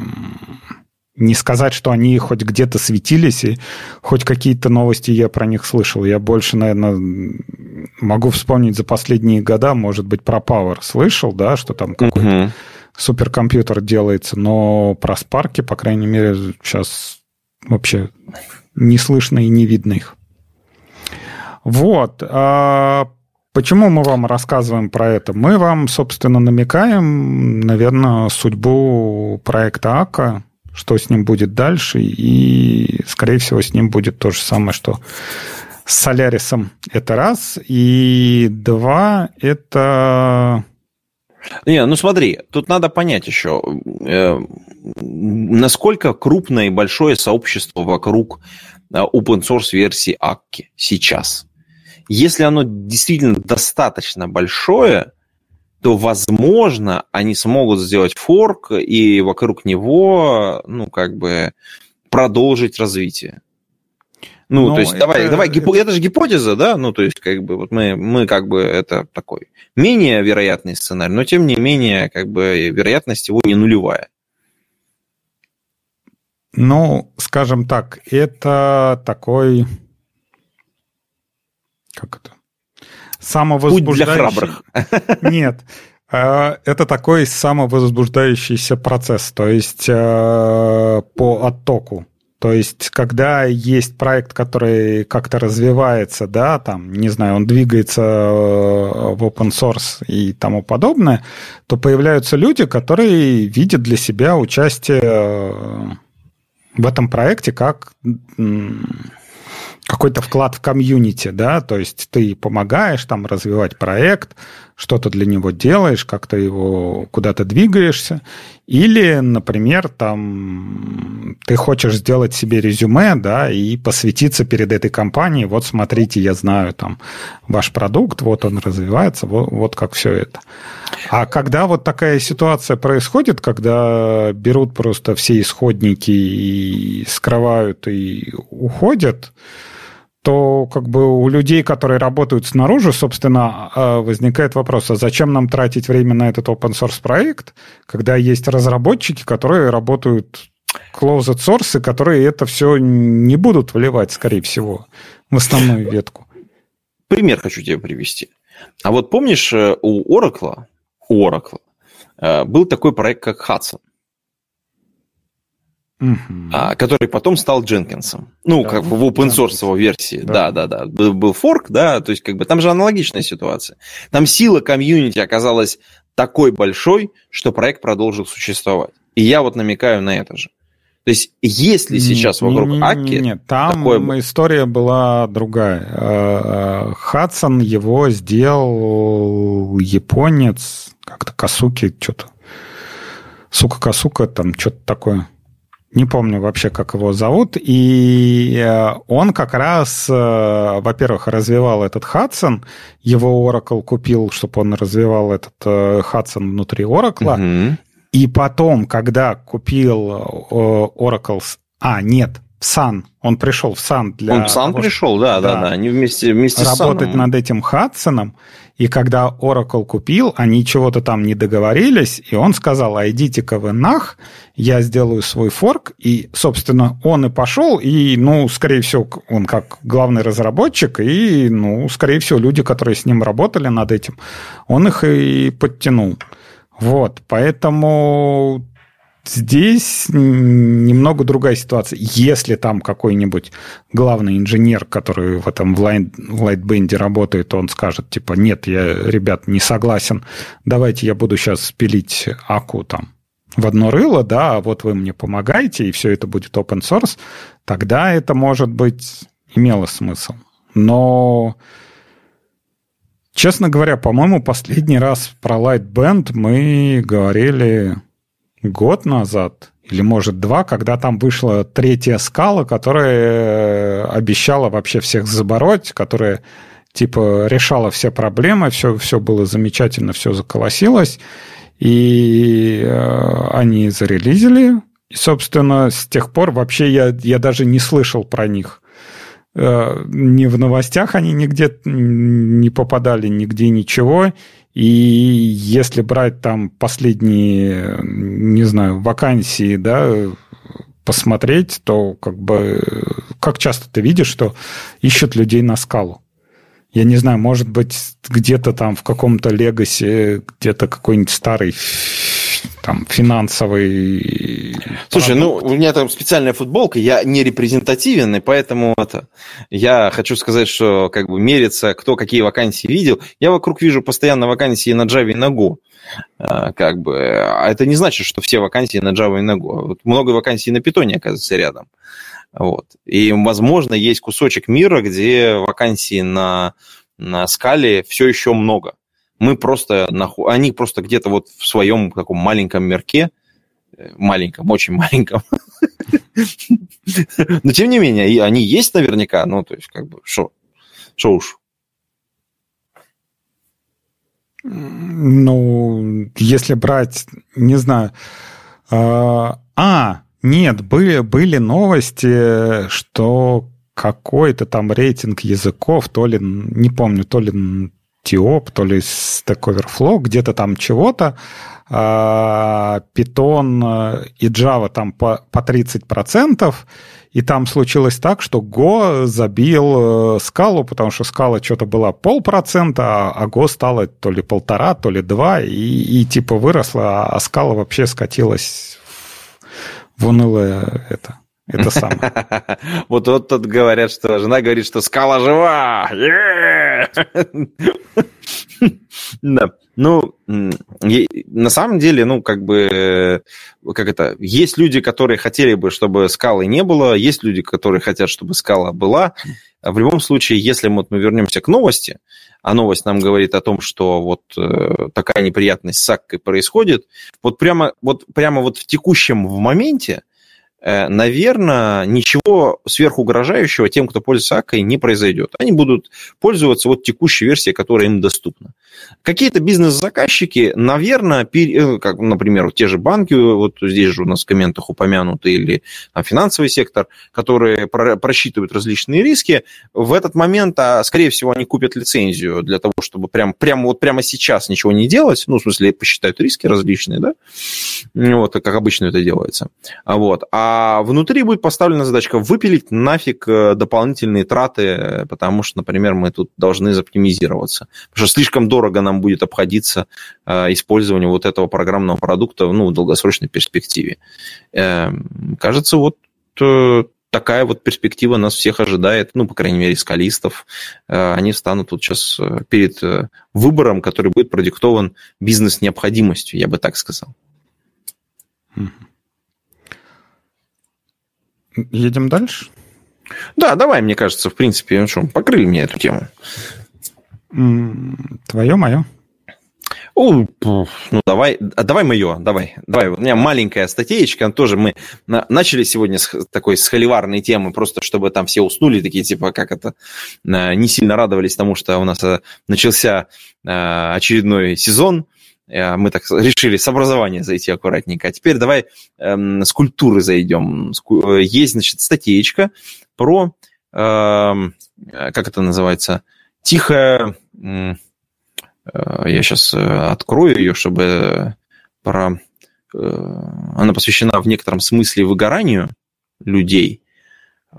не сказать, что они хоть где-то светились, и хоть какие-то новости я про них слышал. Я больше, наверное, могу вспомнить за последние года, может быть, про Power слышал, да, что там какой-то угу. суперкомпьютер делается, но про Спарки, по крайней мере, сейчас вообще не слышно и не видно их. Вот. А почему мы вам рассказываем про это? Мы вам, собственно, намекаем, наверное, судьбу проекта АКА, что с ним будет дальше, и, скорее всего, с ним будет то же самое, что с Солярисом. Это раз. И два, это не, ну смотри, тут надо понять еще, э, насколько крупное и большое сообщество вокруг э, open source версии Акки сейчас. Если оно действительно достаточно большое, то, возможно, они смогут сделать форк и вокруг него, ну, как бы, продолжить развитие. Ну, Но то есть, это, давай, давай, гипо... это... это же гипотеза, да? Ну, то есть, как бы, вот мы, мы как бы, это такой менее вероятный сценарий, но тем не менее, как бы, вероятность его не нулевая. Ну, скажем так, это такой... Как это? Самовозбуждающий... Путь для храбрых. Нет. Э, это такой самовозбуждающийся процесс, то есть э, по оттоку. То есть, когда есть проект, который как-то развивается, да, там, не знаю, он двигается э, в open source и тому подобное, то появляются люди, которые видят для себя участие э, в этом проекте как какой-то вклад в комьюнити, да, то есть ты помогаешь там развивать проект, что-то для него делаешь, как-то его куда-то двигаешься, или, например, там ты хочешь сделать себе резюме, да, и посвятиться перед этой компанией, вот смотрите, я знаю там ваш продукт, вот он развивается, вот, вот как все это. А когда вот такая ситуация происходит, когда берут просто все исходники и скрывают и уходят, что как бы у людей, которые работают снаружи, собственно, а, возникает вопрос, а зачем нам тратить время на этот open source проект, когда есть разработчики, которые работают closed source, которые это все не будут вливать, скорее всего, в основную ветку. Пример хочу тебе привести. А вот помнишь, э, у Oracle, у Oracle э, был такой проект, как Hudson а, который потом стал Дженкинсом. Ну, да, как в open source его версии. Да. да, да, да. Был, форк, да, то есть как бы там же аналогичная ситуация. Там сила комьюнити оказалась такой большой, что проект продолжил существовать. И я вот намекаю на это же. То есть, если сейчас вокруг Аки... Нет, там такое... история была другая. Э, э, Хадсон его сделал японец, как-то Касуки, что-то. Сука-касука, там что-то такое не помню вообще, как его зовут, и э, он как раз, э, во-первых, развивал этот Hudson, его Oracle купил, чтобы он развивал этот э, Hudson внутри Oracle, угу. и потом, когда купил Oracle... А, нет, в Sun. Он пришел в Sun для... Он в Sun пришел, да, да, да. да. Они вместе, вместе работать с над этим Хадсоном. И когда Oracle купил, они чего-то там не договорились, и он сказал, а идите-ка вы нах, я сделаю свой форк. И, собственно, он и пошел, и, ну, скорее всего, он как главный разработчик, и, ну, скорее всего, люди, которые с ним работали над этим, он их и подтянул. Вот, поэтому Здесь немного другая ситуация. Если там какой-нибудь главный инженер, который в этом в Lightband работает, он скажет, типа, нет, я, ребят, не согласен, давайте я буду сейчас пилить аку там в одно рыло, да, а вот вы мне помогаете, и все это будет open source, тогда это, может быть, имело смысл. Но, честно говоря, по-моему, последний раз про Lightband мы говорили год назад, или может два, когда там вышла третья скала, которая э, обещала вообще всех забороть, которая типа решала все проблемы, все, все было замечательно, все заколосилось, и э, они зарелизили, и, собственно, с тех пор вообще я, я даже не слышал про них. Э, ни в новостях они нигде не попадали, нигде ничего. И если брать там последние, не знаю, вакансии, да, посмотреть, то как бы как часто ты видишь, что ищут людей на скалу? Я не знаю, может быть, где-то там в каком-то легасе, где-то какой-нибудь старый там финансовый. Слушай, продукт. ну у меня там специальная футболка, я не репрезентативен, и поэтому это я хочу сказать, что как бы мериться, кто какие вакансии видел. Я вокруг вижу постоянно вакансии на Java и на Go. А, как бы, а это не значит, что все вакансии на Java и на Go. Вот много вакансий на Python, оказывается, рядом. Вот. И, возможно, есть кусочек мира, где вакансий на, на скале все еще много мы просто, они просто где-то вот в своем таком маленьком мерке, э, маленьком, очень маленьком, но тем не менее, они есть наверняка, ну, то есть, как бы, что, уж. Ну, если брать, не знаю, а, а нет, были, были новости, что какой-то там рейтинг языков, то ли, не помню, то ли Тиоп, то ли Stack Overflow, где-то там чего-то. А, Python и Java там по, по 30%, и там случилось так, что Go забил э, скалу, потому что скала что-то была полпроцента, а Go стало то ли полтора, то ли два, и, и типа выросла, а скала вообще скатилась в унылое это. Это самое. Вот вот тут говорят, что жена говорит, что скала жива. Да. Ну, на самом деле, ну, как бы, как это, есть люди, которые хотели бы, чтобы скалы не было, есть люди, которые хотят, чтобы скала была. В любом случае, если мы, мы вернемся к новости, а новость нам говорит о том, что вот э, такая неприятность с Аккой происходит, вот прямо, вот прямо вот в текущем в моменте Э, наверное, ничего сверхугрожающего тем, кто пользуется АКой, не произойдет. Они будут пользоваться вот текущей версией, которая им доступна. Какие-то бизнес-заказчики, наверное, э, как, например, те же банки, вот здесь же у нас в комментах упомянуты, или там, финансовый сектор, которые про просчитывают различные риски, в этот момент, а, скорее всего, они купят лицензию для того, чтобы прям, прямо, вот прямо сейчас ничего не делать, ну, в смысле, посчитают риски различные, да, вот, как обычно это делается. А вот. А а внутри будет поставлена задачка выпилить нафиг э, дополнительные траты, потому что, например, мы тут должны заоптимизироваться. Потому что слишком дорого нам будет обходиться э, использование вот этого программного продукта ну, в долгосрочной перспективе. Эм, кажется, вот э, такая вот перспектива нас всех ожидает, ну, по крайней мере, скалистов. Они станут тут сейчас перед выбором, который будет продиктован бизнес-необходимостью, я бы так сказал. Едем дальше? Да, давай, мне кажется, в принципе, что, покрыли мне эту тему. Твое, мое. О, ну, давай, а давай мое, давай, давай. У меня маленькая статейка, тоже мы начали сегодня с такой с холиварной темы, просто чтобы там все уснули, такие типа, как это, не сильно радовались тому, что у нас э, начался э, очередной сезон, Э, мы так решили с образования зайти аккуратненько. А теперь давай эм, с культуры зайдем. Э, есть, значит, статейка про, эм, как это называется, тихая... Э, я сейчас открою ее, чтобы про... Э, она посвящена в некотором смысле выгоранию людей, э,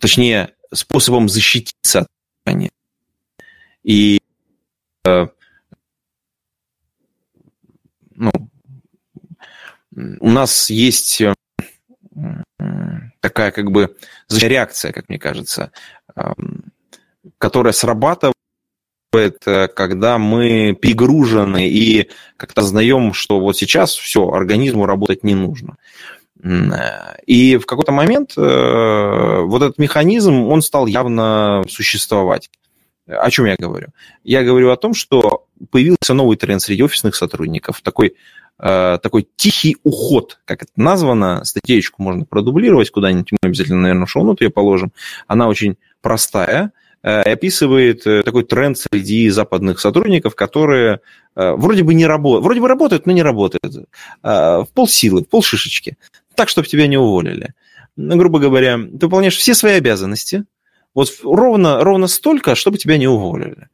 точнее, способом защититься от выгорания. И э, ну, у нас есть э, такая как бы реакция, как мне кажется, которая срабатывает, э, когда мы перегружены и как-то знаем, что вот сейчас все, организму работать не нужно. Э, и в какой-то момент вот этот механизм, он стал явно существовать. О чем я говорю? Я говорю о том, что появился новый тренд среди офисных сотрудников, такой, э, такой тихий уход, как это названо. Статейку можно продублировать куда-нибудь, мы обязательно, наверное, в шоу-ноту ее положим. Она очень простая, э, и описывает э, такой тренд среди западных сотрудников, которые э, вроде бы не работают, вроде бы работают, но не работают. Э, в полсилы, в полшишечки. Так, чтобы тебя не уволили. Ну, грубо говоря, ты выполняешь все свои обязанности, вот ровно, ровно столько, чтобы тебя не уволили.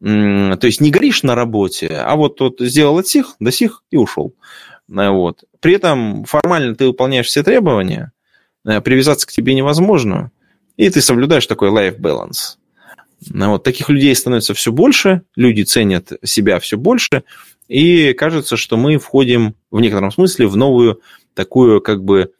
То есть не горишь на работе, а вот, вот сделал от сих до сих и ушел. Э, вот. При этом формально ты выполняешь все требования, э, привязаться к тебе невозможно, и ты соблюдаешь такой life balance. Э, вот. Таких людей становится все больше, люди ценят себя все больше, и кажется, что мы входим в некотором смысле в новую такую как бы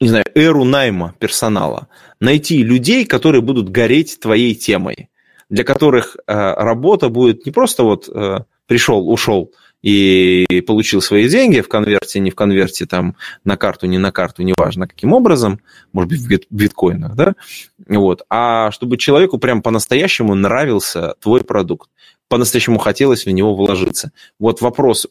не знаю, эру найма персонала. Найти людей, которые будут гореть твоей темой, для которых э, работа будет не просто вот э, пришел, ушел и получил свои деньги в конверте, не в конверте, там, на карту, не на карту, неважно каким образом, может быть, в биткоинах, да, вот, а чтобы человеку прям по-настоящему нравился твой продукт по-настоящему хотелось в него вложиться. Вот вопрос э,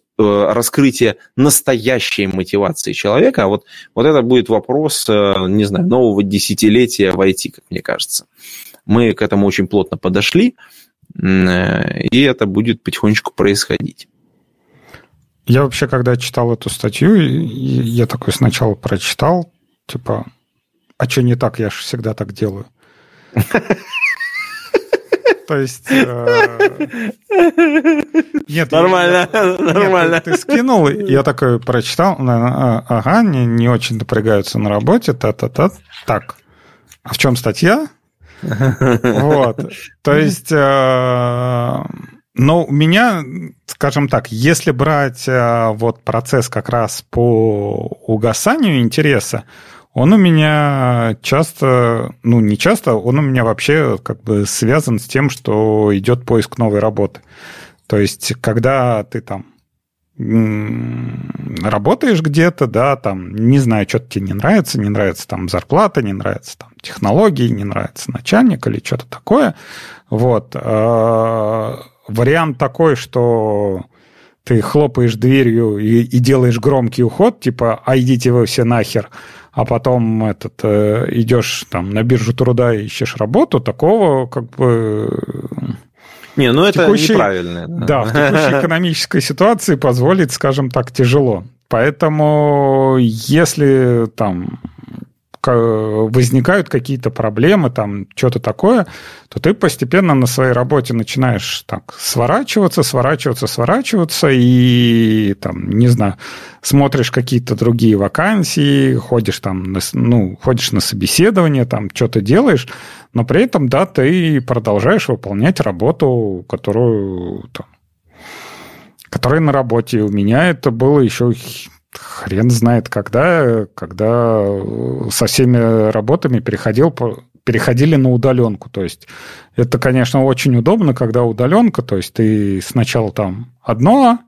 раскрытия настоящей мотивации человека, а вот, вот это будет вопрос, э, не знаю, нового десятилетия в IT, как мне кажется. Мы к этому очень плотно подошли, э, и это будет потихонечку происходить. Я вообще, когда читал эту статью, я такой сначала прочитал, типа, а что не так, я же всегда так делаю. То есть... Э, нет, нормально, нормально. Ты скинул, я такой прочитал, а, ага, не очень напрягаются на работе, та-та-та. Так, а в чем статья? Вот. То есть... Но у меня, скажем так, если брать э, вот процесс как раз по угасанию интереса, он у меня часто, ну не часто, он у меня вообще как бы связан с тем, что идет поиск новой работы. То есть, когда ты там работаешь где-то, да, там, не знаю, что-то тебе не нравится, не нравится там зарплата, не нравится там технологии, не нравится начальник или что-то такое. Вот. Вариант такой, что ты хлопаешь дверью и, и делаешь громкий уход, типа, а идите вы все нахер, а потом этот, э, идешь там на биржу труда и ищешь работу, такого как бы... Не, ну это текущей, неправильно. Да, в текущей экономической ситуации позволить, скажем так, тяжело. Поэтому если там возникают какие-то проблемы, там что-то такое, то ты постепенно на своей работе начинаешь так сворачиваться, сворачиваться, сворачиваться, и там, не знаю, смотришь какие-то другие вакансии, ходишь там, на, ну, ходишь на собеседование, там что-то делаешь, но при этом, да, ты продолжаешь выполнять работу, которую там, которая на работе. У меня это было еще хрен знает когда, когда со всеми работами переходил, переходили на удаленку. То есть это, конечно, очень удобно, когда удаленка, то есть ты сначала там одно,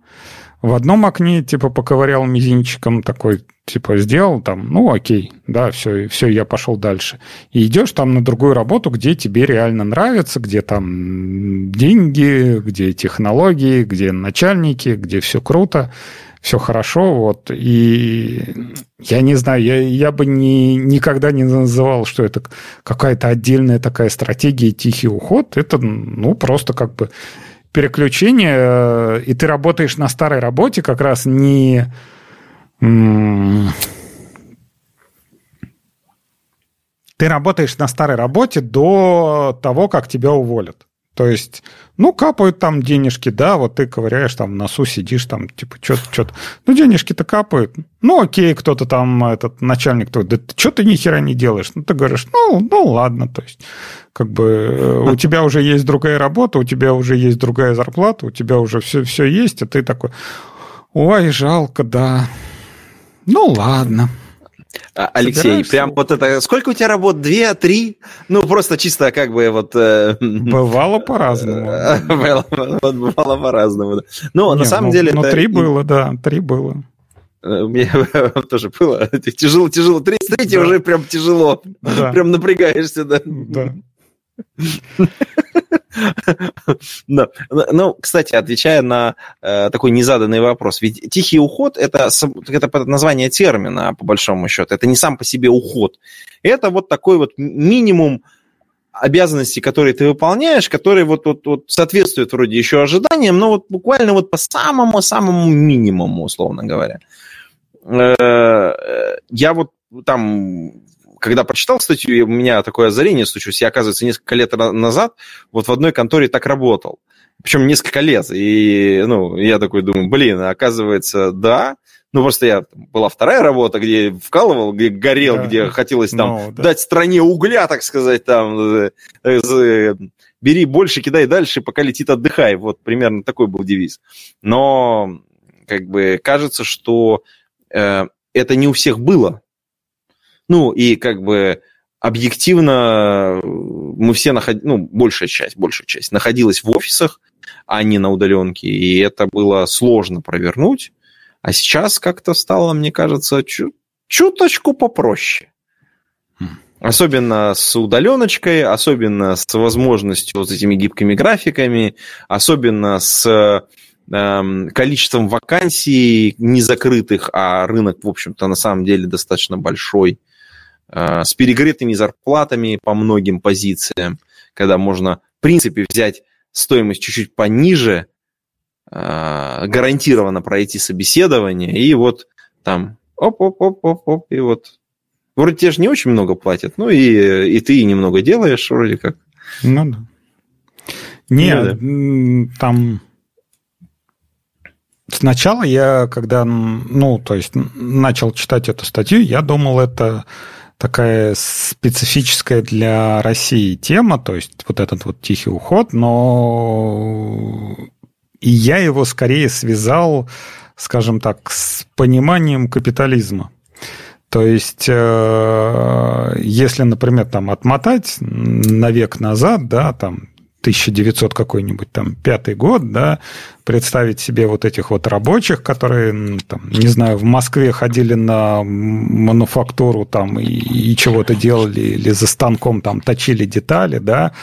в одном окне, типа, поковырял мизинчиком, такой, типа, сделал там, ну, окей, да, все, все, я пошел дальше. И идешь там на другую работу, где тебе реально нравится, где там деньги, где технологии, где начальники, где все круто все хорошо, вот, и я не знаю, я, я бы не, никогда не называл, что это какая-то отдельная такая стратегия тихий уход, это, ну, просто как бы переключение, и ты работаешь на старой работе как раз не... Ты работаешь на старой работе до того, как тебя уволят. То есть, ну, капают там денежки, да, вот ты ковыряешь там носу, сидишь там, типа, что-то, что-то. Ну, денежки-то капают. Ну, окей, кто-то там, этот начальник, то, да что ты ни хера не делаешь? Ну, ты говоришь, ну, ну, ладно, то есть, как бы э, у тебя уже есть другая работа, у тебя уже есть другая зарплата, у тебя уже все, все есть, а ты такой, ой, жалко, да. Ну, ладно. А, Алексей, прям вот это... Сколько у тебя работ? Две, три? Ну, просто чисто как бы вот... Э, бывало по-разному. Бывало по-разному. Ну, на самом деле... Ну, три было, да, три было. Э, мне тоже было тяжело, тяжело. Третий уже прям тяжело. Прям напрягаешься, да. Да. Но, ну, кстати, отвечая на э, такой незаданный вопрос, ведь тихий уход это, это название термина, по большому счету. Это не сам по себе уход. Это вот такой вот минимум обязанностей, которые ты выполняешь, которые вот, вот, вот соответствуют вроде еще ожиданиям, но вот буквально вот по самому-самому минимуму, условно говоря. Э, э, я вот там когда прочитал статью, у меня такое озарение случилось. Я, оказывается, несколько лет назад вот в одной конторе так работал. Причем несколько лет. И, ну, я такой думаю, блин, оказывается, да. Ну, просто я, была вторая работа, где вкалывал, где горел, да. где хотелось там no, ну, да. дать стране угля, так сказать, там, э, э, бери больше, кидай дальше, пока летит, отдыхай. Вот примерно такой был девиз. Но, как бы, кажется, что э, это не у всех было. Ну, и как бы объективно мы все находились, ну, большая часть, большая часть находилась в офисах, а не на удаленке, и это было сложно провернуть. А сейчас как-то стало, мне кажется, чу- чуточку попроще. Хм. Особенно с удаленочкой, особенно с возможностью вот этими гибкими графиками, особенно с э, количеством вакансий незакрытых, а рынок, в общем-то, на самом деле достаточно большой. Э, с перегретыми зарплатами по многим позициям, когда можно, в принципе, взять стоимость чуть-чуть пониже, э, гарантированно пройти собеседование, и вот там оп-оп-оп-оп-оп, и вот вроде тебе же не очень много платят, ну и, и ты немного делаешь вроде как. Ну да. Нет, ну, да. там сначала я, когда, ну, то есть начал читать эту статью, я думал, это такая специфическая для России тема, то есть вот этот вот тихий уход, но и я его скорее связал, скажем так, с пониманием капитализма. То есть, э, если, например, там отмотать на век назад, да, там 1900 какой-нибудь там пятый год, да, представить себе вот этих вот рабочих, которые, там, не знаю, в Москве ходили на мануфактуру там и, и чего-то делали, или за станком там точили детали, да,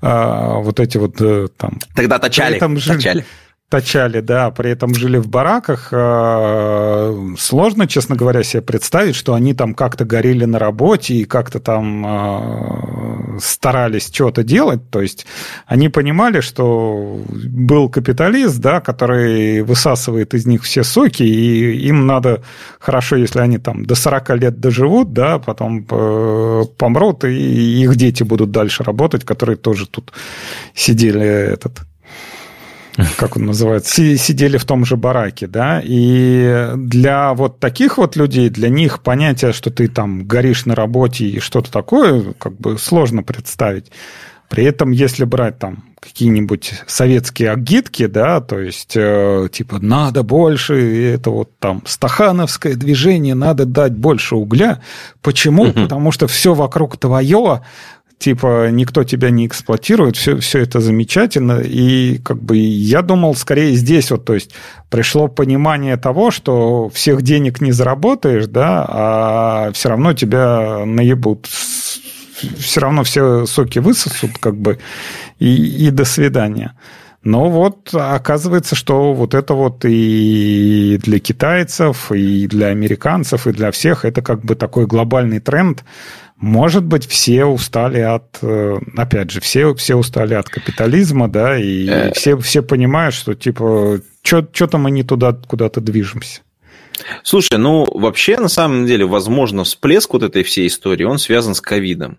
а, вот эти вот э, там... Тогда точали, там жили, точали. Точали, да, при этом жили в бараках. Э, сложно, честно говоря, себе представить, что они там как-то горели на работе и как-то там э, старались что-то делать. То есть они понимали, что был капиталист, да, который высасывает из них все соки, и им надо хорошо, если они там до 40 лет доживут, да, потом э, помрут, и их дети будут дальше работать, которые тоже тут сидели этот как он называется, сидели в том же бараке, да, и для вот таких вот людей, для них понятие, что ты там горишь на работе и что-то такое, как бы сложно представить. При этом, если брать там какие-нибудь советские агитки, да, то есть э, типа надо больше, это вот там стахановское движение, надо дать больше угля. Почему? Угу. Потому что все вокруг твое, типа никто тебя не эксплуатирует, все, все это замечательно. И как бы я думал скорее здесь вот, то есть пришло понимание того, что всех денег не заработаешь, да, а все равно тебя наебут все равно все соки высосут, как бы, и, и до свидания. Но вот оказывается, что вот это вот и для китайцев, и для американцев, и для всех это как бы такой глобальный тренд, может быть, все устали от, э, опять же, все, все устали от капитализма, да, и э... все, все понимают, что, типа, что-то мы не туда куда-то движемся. Слушай, ну, вообще, на самом деле, возможно, всплеск вот этой всей истории, он связан с ковидом.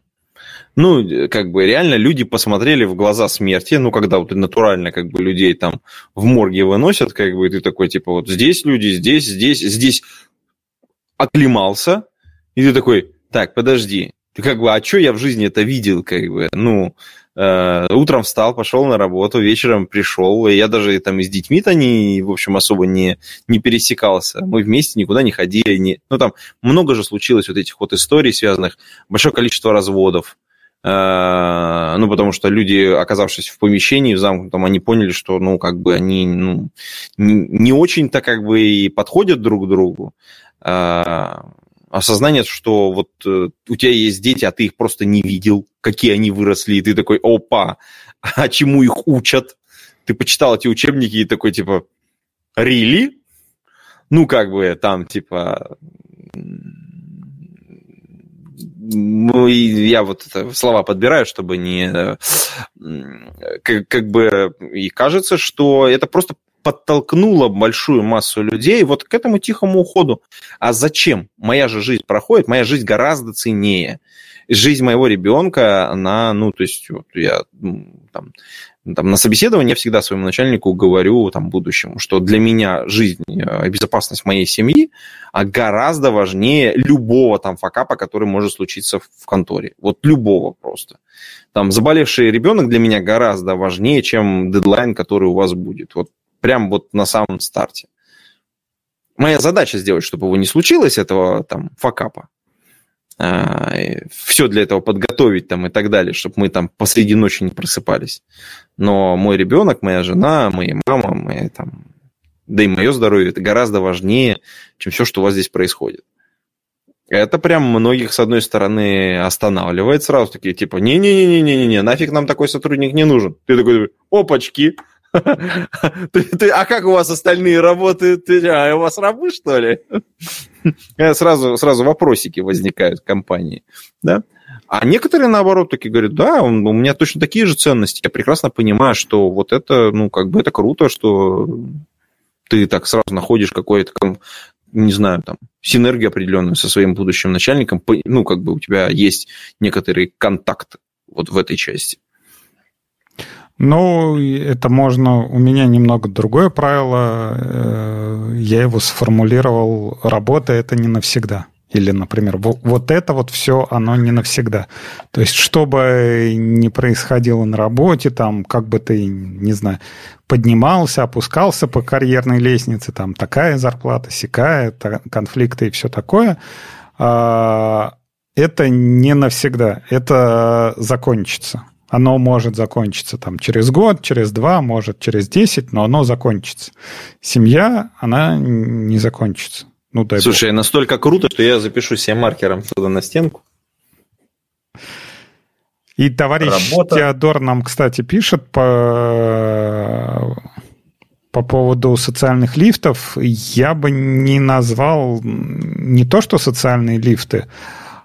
Ну, как бы реально люди посмотрели в глаза смерти, ну, когда вот натурально как бы людей там в морге выносят, как бы, ты такой, типа, вот здесь люди, здесь, здесь, здесь оклемался, и ты такой, так, подожди, как бы, а что я в жизни это видел, как бы, ну, э, утром встал, пошел на работу, вечером пришел, и я даже там и с детьми-то не, в общем, особо не, не пересекался, мы вместе никуда не ходили, не, ну, там много же случилось вот этих вот историй связанных, большое количество разводов, э, ну, потому что люди, оказавшись в помещении в замкнутом, они поняли, что, ну, как бы они ну, не, не очень-то как бы и подходят друг к другу. Э, осознание, что вот э, у тебя есть дети, а ты их просто не видел, какие они выросли, и ты такой, опа, а чему их учат? Ты почитал эти учебники и такой, типа, really? Ну, как бы там, типа, ну, и я вот слова подбираю, чтобы не... Как, как бы... И кажется, что это просто подтолкнуло большую массу людей вот к этому тихому уходу. А зачем? Моя же жизнь проходит, моя жизнь гораздо ценнее. Жизнь моего ребенка, она, ну, то есть, вот я там, там, на собеседовании я всегда своему начальнику говорю, там, будущему, что для меня жизнь э, и безопасность моей семьи а гораздо важнее любого там факапа, который может случиться в конторе. Вот любого просто. Там, заболевший ребенок для меня гораздо важнее, чем дедлайн, который у вас будет. Вот прям вот на самом старте. Моя задача сделать, чтобы его не случилось, этого там факапа. А, все для этого подготовить там и так далее, чтобы мы там посреди ночи не просыпались. Но мой ребенок, моя жена, моя мама, моя там, да и мое здоровье, это гораздо важнее, чем все, что у вас здесь происходит. Это прям многих, с одной стороны, останавливает сразу, такие типа, не-не-не-не-не-не, нафиг нам такой сотрудник не нужен. Ты такой, опачки, ты, ты, а как у вас остальные работают? Ты, а у вас рабы, что ли? сразу, сразу вопросики возникают в компании. Да? А некоторые, наоборот, такие говорят, да, у меня точно такие же ценности. Я прекрасно понимаю, что вот это, ну, как бы это круто, что ты так сразу находишь какой-то, не знаю, там, синергию определенную со своим будущим начальником, ну, как бы у тебя есть некоторый контакт вот в этой части. Ну, это можно... У меня немного другое правило. Э, я его сформулировал. Работа – это не навсегда. Или, например, вот это вот все, оно не навсегда. То есть, что бы ни происходило на работе, там, как бы ты, не знаю, поднимался, опускался по карьерной лестнице, там, такая зарплата, сякая, конфликты и все такое, а, это не навсегда. Это закончится. Оно может закончиться там через год, через два, может через десять, но оно закончится. Семья, она не закончится. Ну, дай Слушай, бог. настолько круто, что я запишу себе маркером туда на стенку. И товарищ Работа. Теодор нам, кстати, пишет по по поводу социальных лифтов, я бы не назвал не то, что социальные лифты,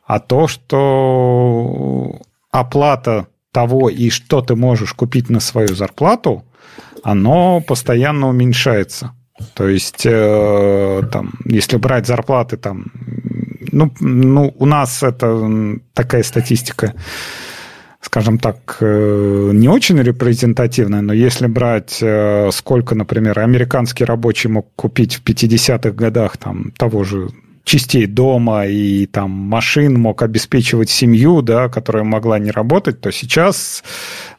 а то, что оплата того и что ты можешь купить на свою зарплату, оно постоянно уменьшается. То есть, э, там, если брать зарплаты, там, ну, ну, у нас это такая статистика скажем так, э, не очень репрезентативная, но если брать, э, сколько, например, американский рабочий мог купить в 50-х годах там, того же частей дома и там машин мог обеспечивать семью, да, которая могла не работать, то сейчас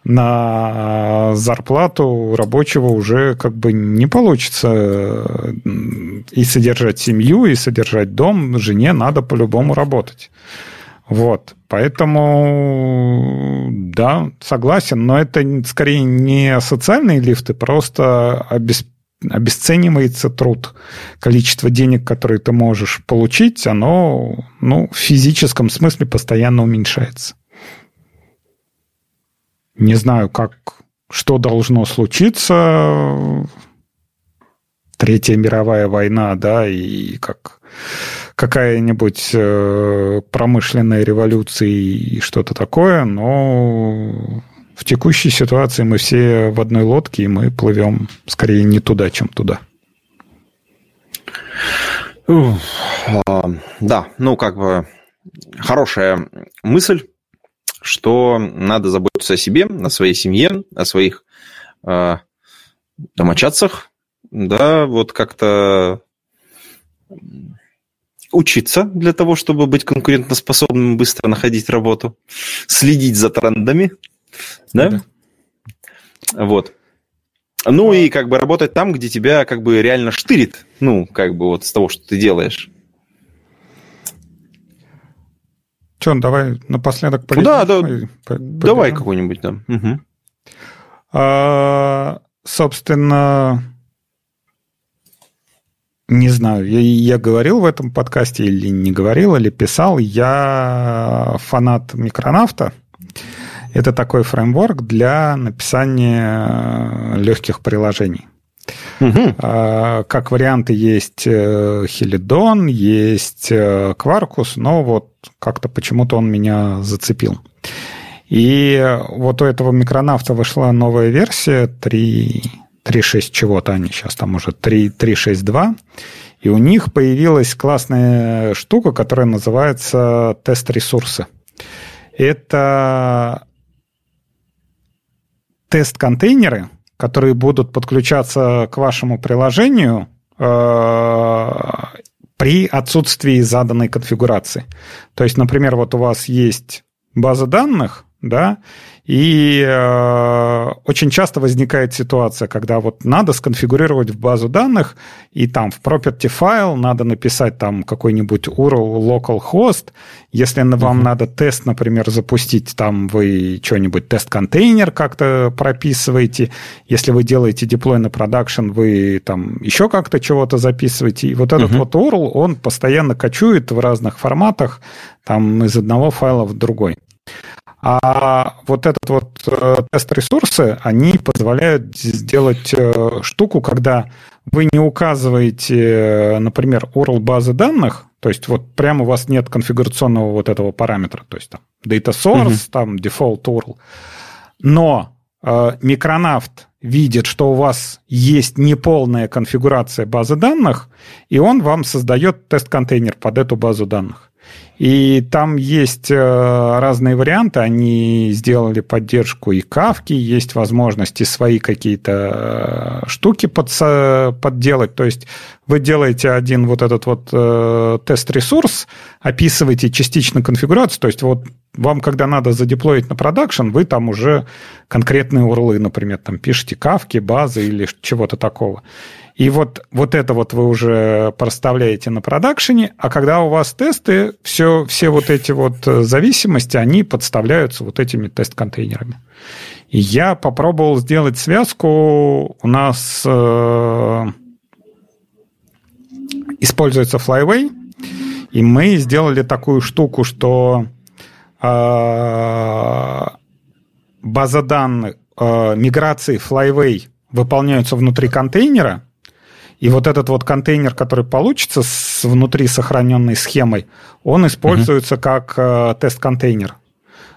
на зарплату рабочего уже как бы не получится э, и содержать семью, и содержать дом. Жене надо по-любому работать. Вот. Поэтому, да, согласен, но это скорее не социальные лифты, просто обесп... обесценивается труд. Количество денег, которые ты можешь получить, оно ну, в физическом смысле постоянно уменьшается. Не знаю, как, что должно случиться. Третья мировая война, да, и как какая-нибудь э, промышленная революция и что-то такое, но в текущей ситуации мы все в одной лодке, и мы плывем скорее не туда, чем туда. Да, ну как бы хорошая мысль, что надо заботиться о себе, о своей семье, о своих э, домочадцах, да, вот как-то учиться для того, чтобы быть конкурентоспособным, быстро находить работу, следить за трендами, да? да. Вот. Ну и как бы работать там, где тебя как бы реально штырит, ну, как бы вот с того, что ты делаешь. Че, давай напоследок полетим? Да, да, давай какой-нибудь там. Угу. А, собственно, не знаю, я, я говорил в этом подкасте или не говорил, или писал, я фанат Микронавта. Это такой фреймворк для написания легких приложений. Угу. Как варианты есть Хелидон, э, есть Quarkus, э, но вот как-то почему-то он меня зацепил. И вот у этого микронавта вышла новая версия 3, 3.6 чего-то они сейчас там уже 3.6.2, и у них появилась классная штука, которая называется тест-ресурсы. Это тест-контейнеры, которые будут подключаться к вашему приложению э, при отсутствии заданной конфигурации. То есть, например, вот у вас есть база данных, да, и э, очень часто возникает ситуация, когда вот надо сконфигурировать в базу данных, и там в property файл надо написать там какой-нибудь URL localhost. Если uh-huh. вам надо тест, например, запустить, там вы что-нибудь тест-контейнер как-то прописываете. Если вы делаете деплой на продакшн, вы там еще как-то чего-то записываете. И вот этот uh-huh. вот URL, он постоянно кочует в разных форматах, там из одного файла в другой. А вот этот вот э, тест-ресурсы, они позволяют сделать э, штуку, когда вы не указываете, например, URL базы данных, то есть вот прямо у вас нет конфигурационного вот этого параметра, то есть там data source, uh-huh. там default URL, но э, микронавт видит, что у вас есть неполная конфигурация базы данных, и он вам создает тест-контейнер под эту базу данных. И там есть э, разные варианты. Они сделали поддержку и кавки, есть возможности свои какие-то э, штуки под, подделать. То есть вы делаете один вот этот вот э, тест-ресурс, описываете частично конфигурацию. То есть вот вам, когда надо задеплоить на продакшн, вы там уже конкретные урлы, например, там пишете кавки, базы или чего-то такого. И вот, вот это вот вы уже проставляете на продакшене, а когда у вас тесты, все, все вот эти вот э, зависимости, они подставляются вот этими тест-контейнерами. И я попробовал сделать связку. У нас э, используется Flyway, и мы сделали такую штуку, что э, база данных э, миграции Flyway выполняются внутри контейнера, и вот этот вот контейнер, который получится с внутри сохраненной схемой, он используется угу. как э, тест-контейнер.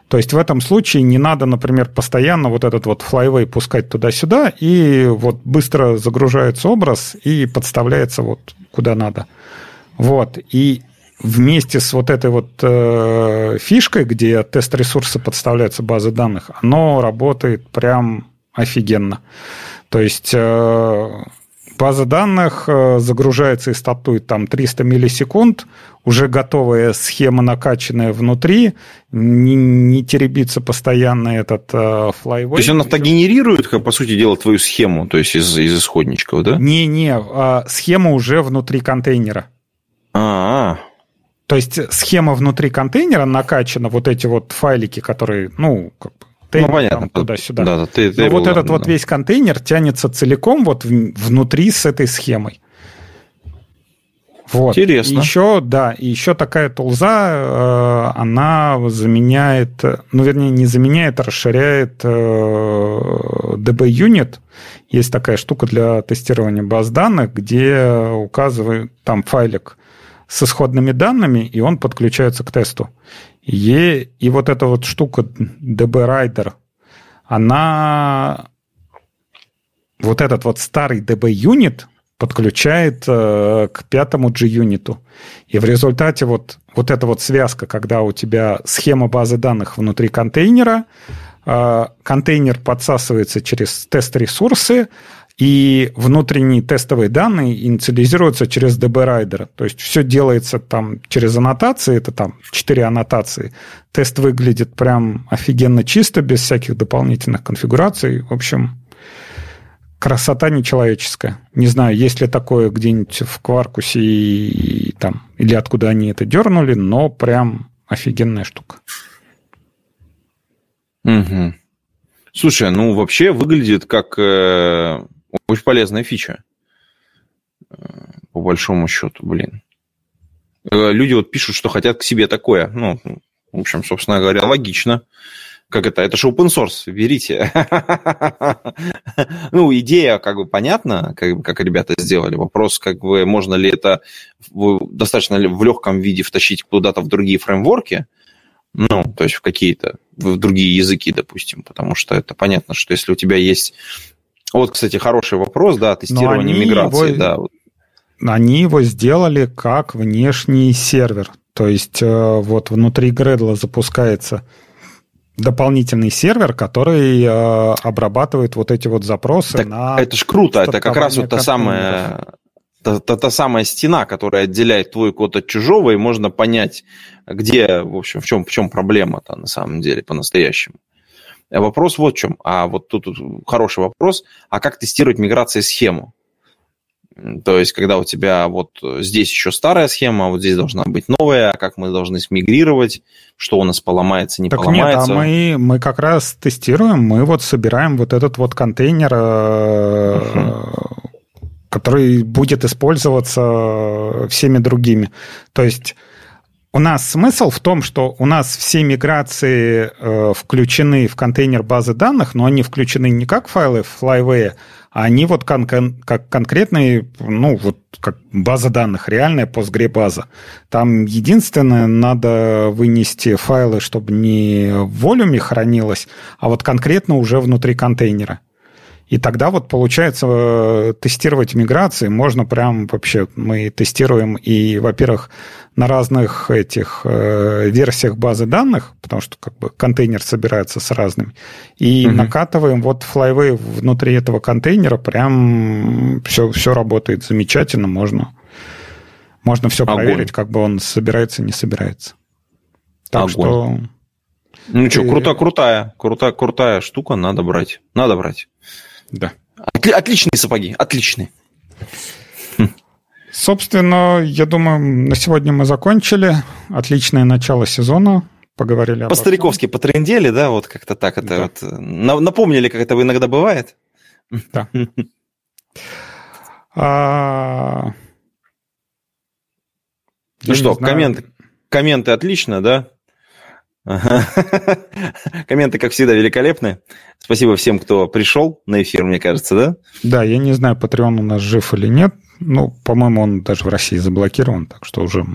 То есть в этом случае не надо, например, постоянно вот этот вот flyway пускать туда-сюда, и вот быстро загружается образ и подставляется вот куда надо. Вот. И вместе с вот этой вот э, фишкой, где тест-ресурсы подставляются базы данных, оно работает прям офигенно. То есть э, база данных э, загружается и стартует там 300 миллисекунд, уже готовая схема накачанная внутри, не, не теребится постоянно этот э, flyway. То есть он автогенерирует, по сути дела, твою схему, то есть из, из исходничков, да? Не-не, а схема уже внутри контейнера. А-а-а. То есть схема внутри контейнера накачана, вот эти вот файлики, которые, ну, как бы, ну, понятно. туда-сюда. Да, да, ты, ты Но вот этот да. вот весь контейнер тянется целиком вот внутри с этой схемой. Вот. Интересно. И еще, да, и еще такая тулза, э, она заменяет, ну, вернее, не заменяет, а расширяет э, DB-юнит. Есть такая штука для тестирования баз данных, где указывает там файлик с исходными данными, и он подключается к тесту. И, и вот эта вот штука DB Rider, она вот этот вот старый DB юнит подключает э, к пятому G-юниту. И в результате вот, вот эта вот связка, когда у тебя схема базы данных внутри контейнера, э, контейнер подсасывается через тест-ресурсы, и внутренние тестовые данные инициализируются через DB-райдер. То есть все делается там через аннотации, это там 4 аннотации. Тест выглядит прям офигенно чисто, без всяких дополнительных конфигураций. В общем, красота нечеловеческая. Не знаю, есть ли такое где-нибудь в Кваркусе там, или откуда они это дернули, но прям офигенная штука. Угу. Слушай, ну вообще выглядит как э, очень полезная фича. По большому счету, блин. Э, люди вот пишут, что хотят к себе такое. Ну, в общем, собственно говоря, логично. Как это? Это же open source, берите. ну, идея как бы понятна, как, как ребята сделали. Вопрос, как бы, можно ли это достаточно ли в легком виде втащить куда-то в другие фреймворки, ну, то есть в какие-то, в другие языки, допустим, потому что это понятно, что если у тебя есть вот, кстати, хороший вопрос, да, тестирование миграции, его, да. Они его сделали как внешний сервер. То есть э, вот внутри Gradle запускается дополнительный сервер, который э, обрабатывает вот эти вот запросы так на... Это ж круто, это как раз вот та самая, та, та, та самая стена, которая отделяет твой код от чужого, и можно понять, где, в общем, в чем, в чем проблема-то на самом деле по-настоящему. Э, вопрос вот в чем. А вот тут хороший вопрос. А как тестировать миграции схему? То есть, когда у тебя вот здесь еще старая схема, а вот здесь должна быть новая, а как мы должны смигрировать, что у нас поломается, не так поломается? Нет, а мы, мы как раз тестируем, мы вот собираем вот этот вот контейнер, uh-huh. который будет использоваться всеми другими. То есть у нас смысл в том, что у нас все миграции э, включены в контейнер базы данных, но они включены не как файлы в Flyway, а они вот кон- кон- как конкретные, ну, вот как база данных, реальная Postgre-база. Там единственное, надо вынести файлы, чтобы не в волюме хранилось, а вот конкретно уже внутри контейнера. И тогда вот получается э, тестировать миграции можно прям вообще, мы тестируем и, во-первых, на разных этих э, версиях базы данных, потому что как бы контейнер собирается с разными, и угу. накатываем вот Flyway внутри этого контейнера, прям все, все работает замечательно, можно, можно все Огонь. проверить, как бы он собирается, не собирается. Так Огонь. что... Ну что, круто, крутая, крутая, крутая штука, надо брать, надо брать. Да. Отли- отличные сапоги, отличные. Собственно, я думаю, на сегодня мы закончили. Отличное начало сезона. Поговорили По-стариковски потрендели, да, вот как-то так. Это да. вот, напомнили, как это иногда бывает. Да. а... Ну что, комменты, комменты отлично, да? Комменты, как всегда, великолепны. Спасибо всем, кто пришел на эфир, мне кажется, да? Да, я не знаю, Patreon у нас жив или нет. Ну, по-моему, он даже в России заблокирован, так что уже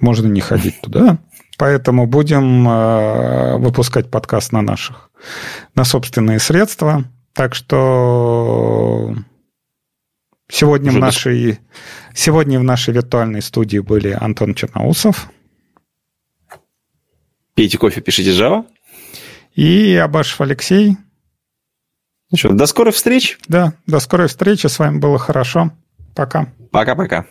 можно не ходить туда. Поэтому будем э, выпускать подкаст на наших, на собственные средства. Так что сегодня в нашей, сегодня в нашей виртуальной студии были Антон Черноусов. Пейте кофе, пишите Java. И Абашев Алексей. Ну что, до скорой встречи. Да, до скорой встречи. С вами было хорошо. Пока. Пока-пока.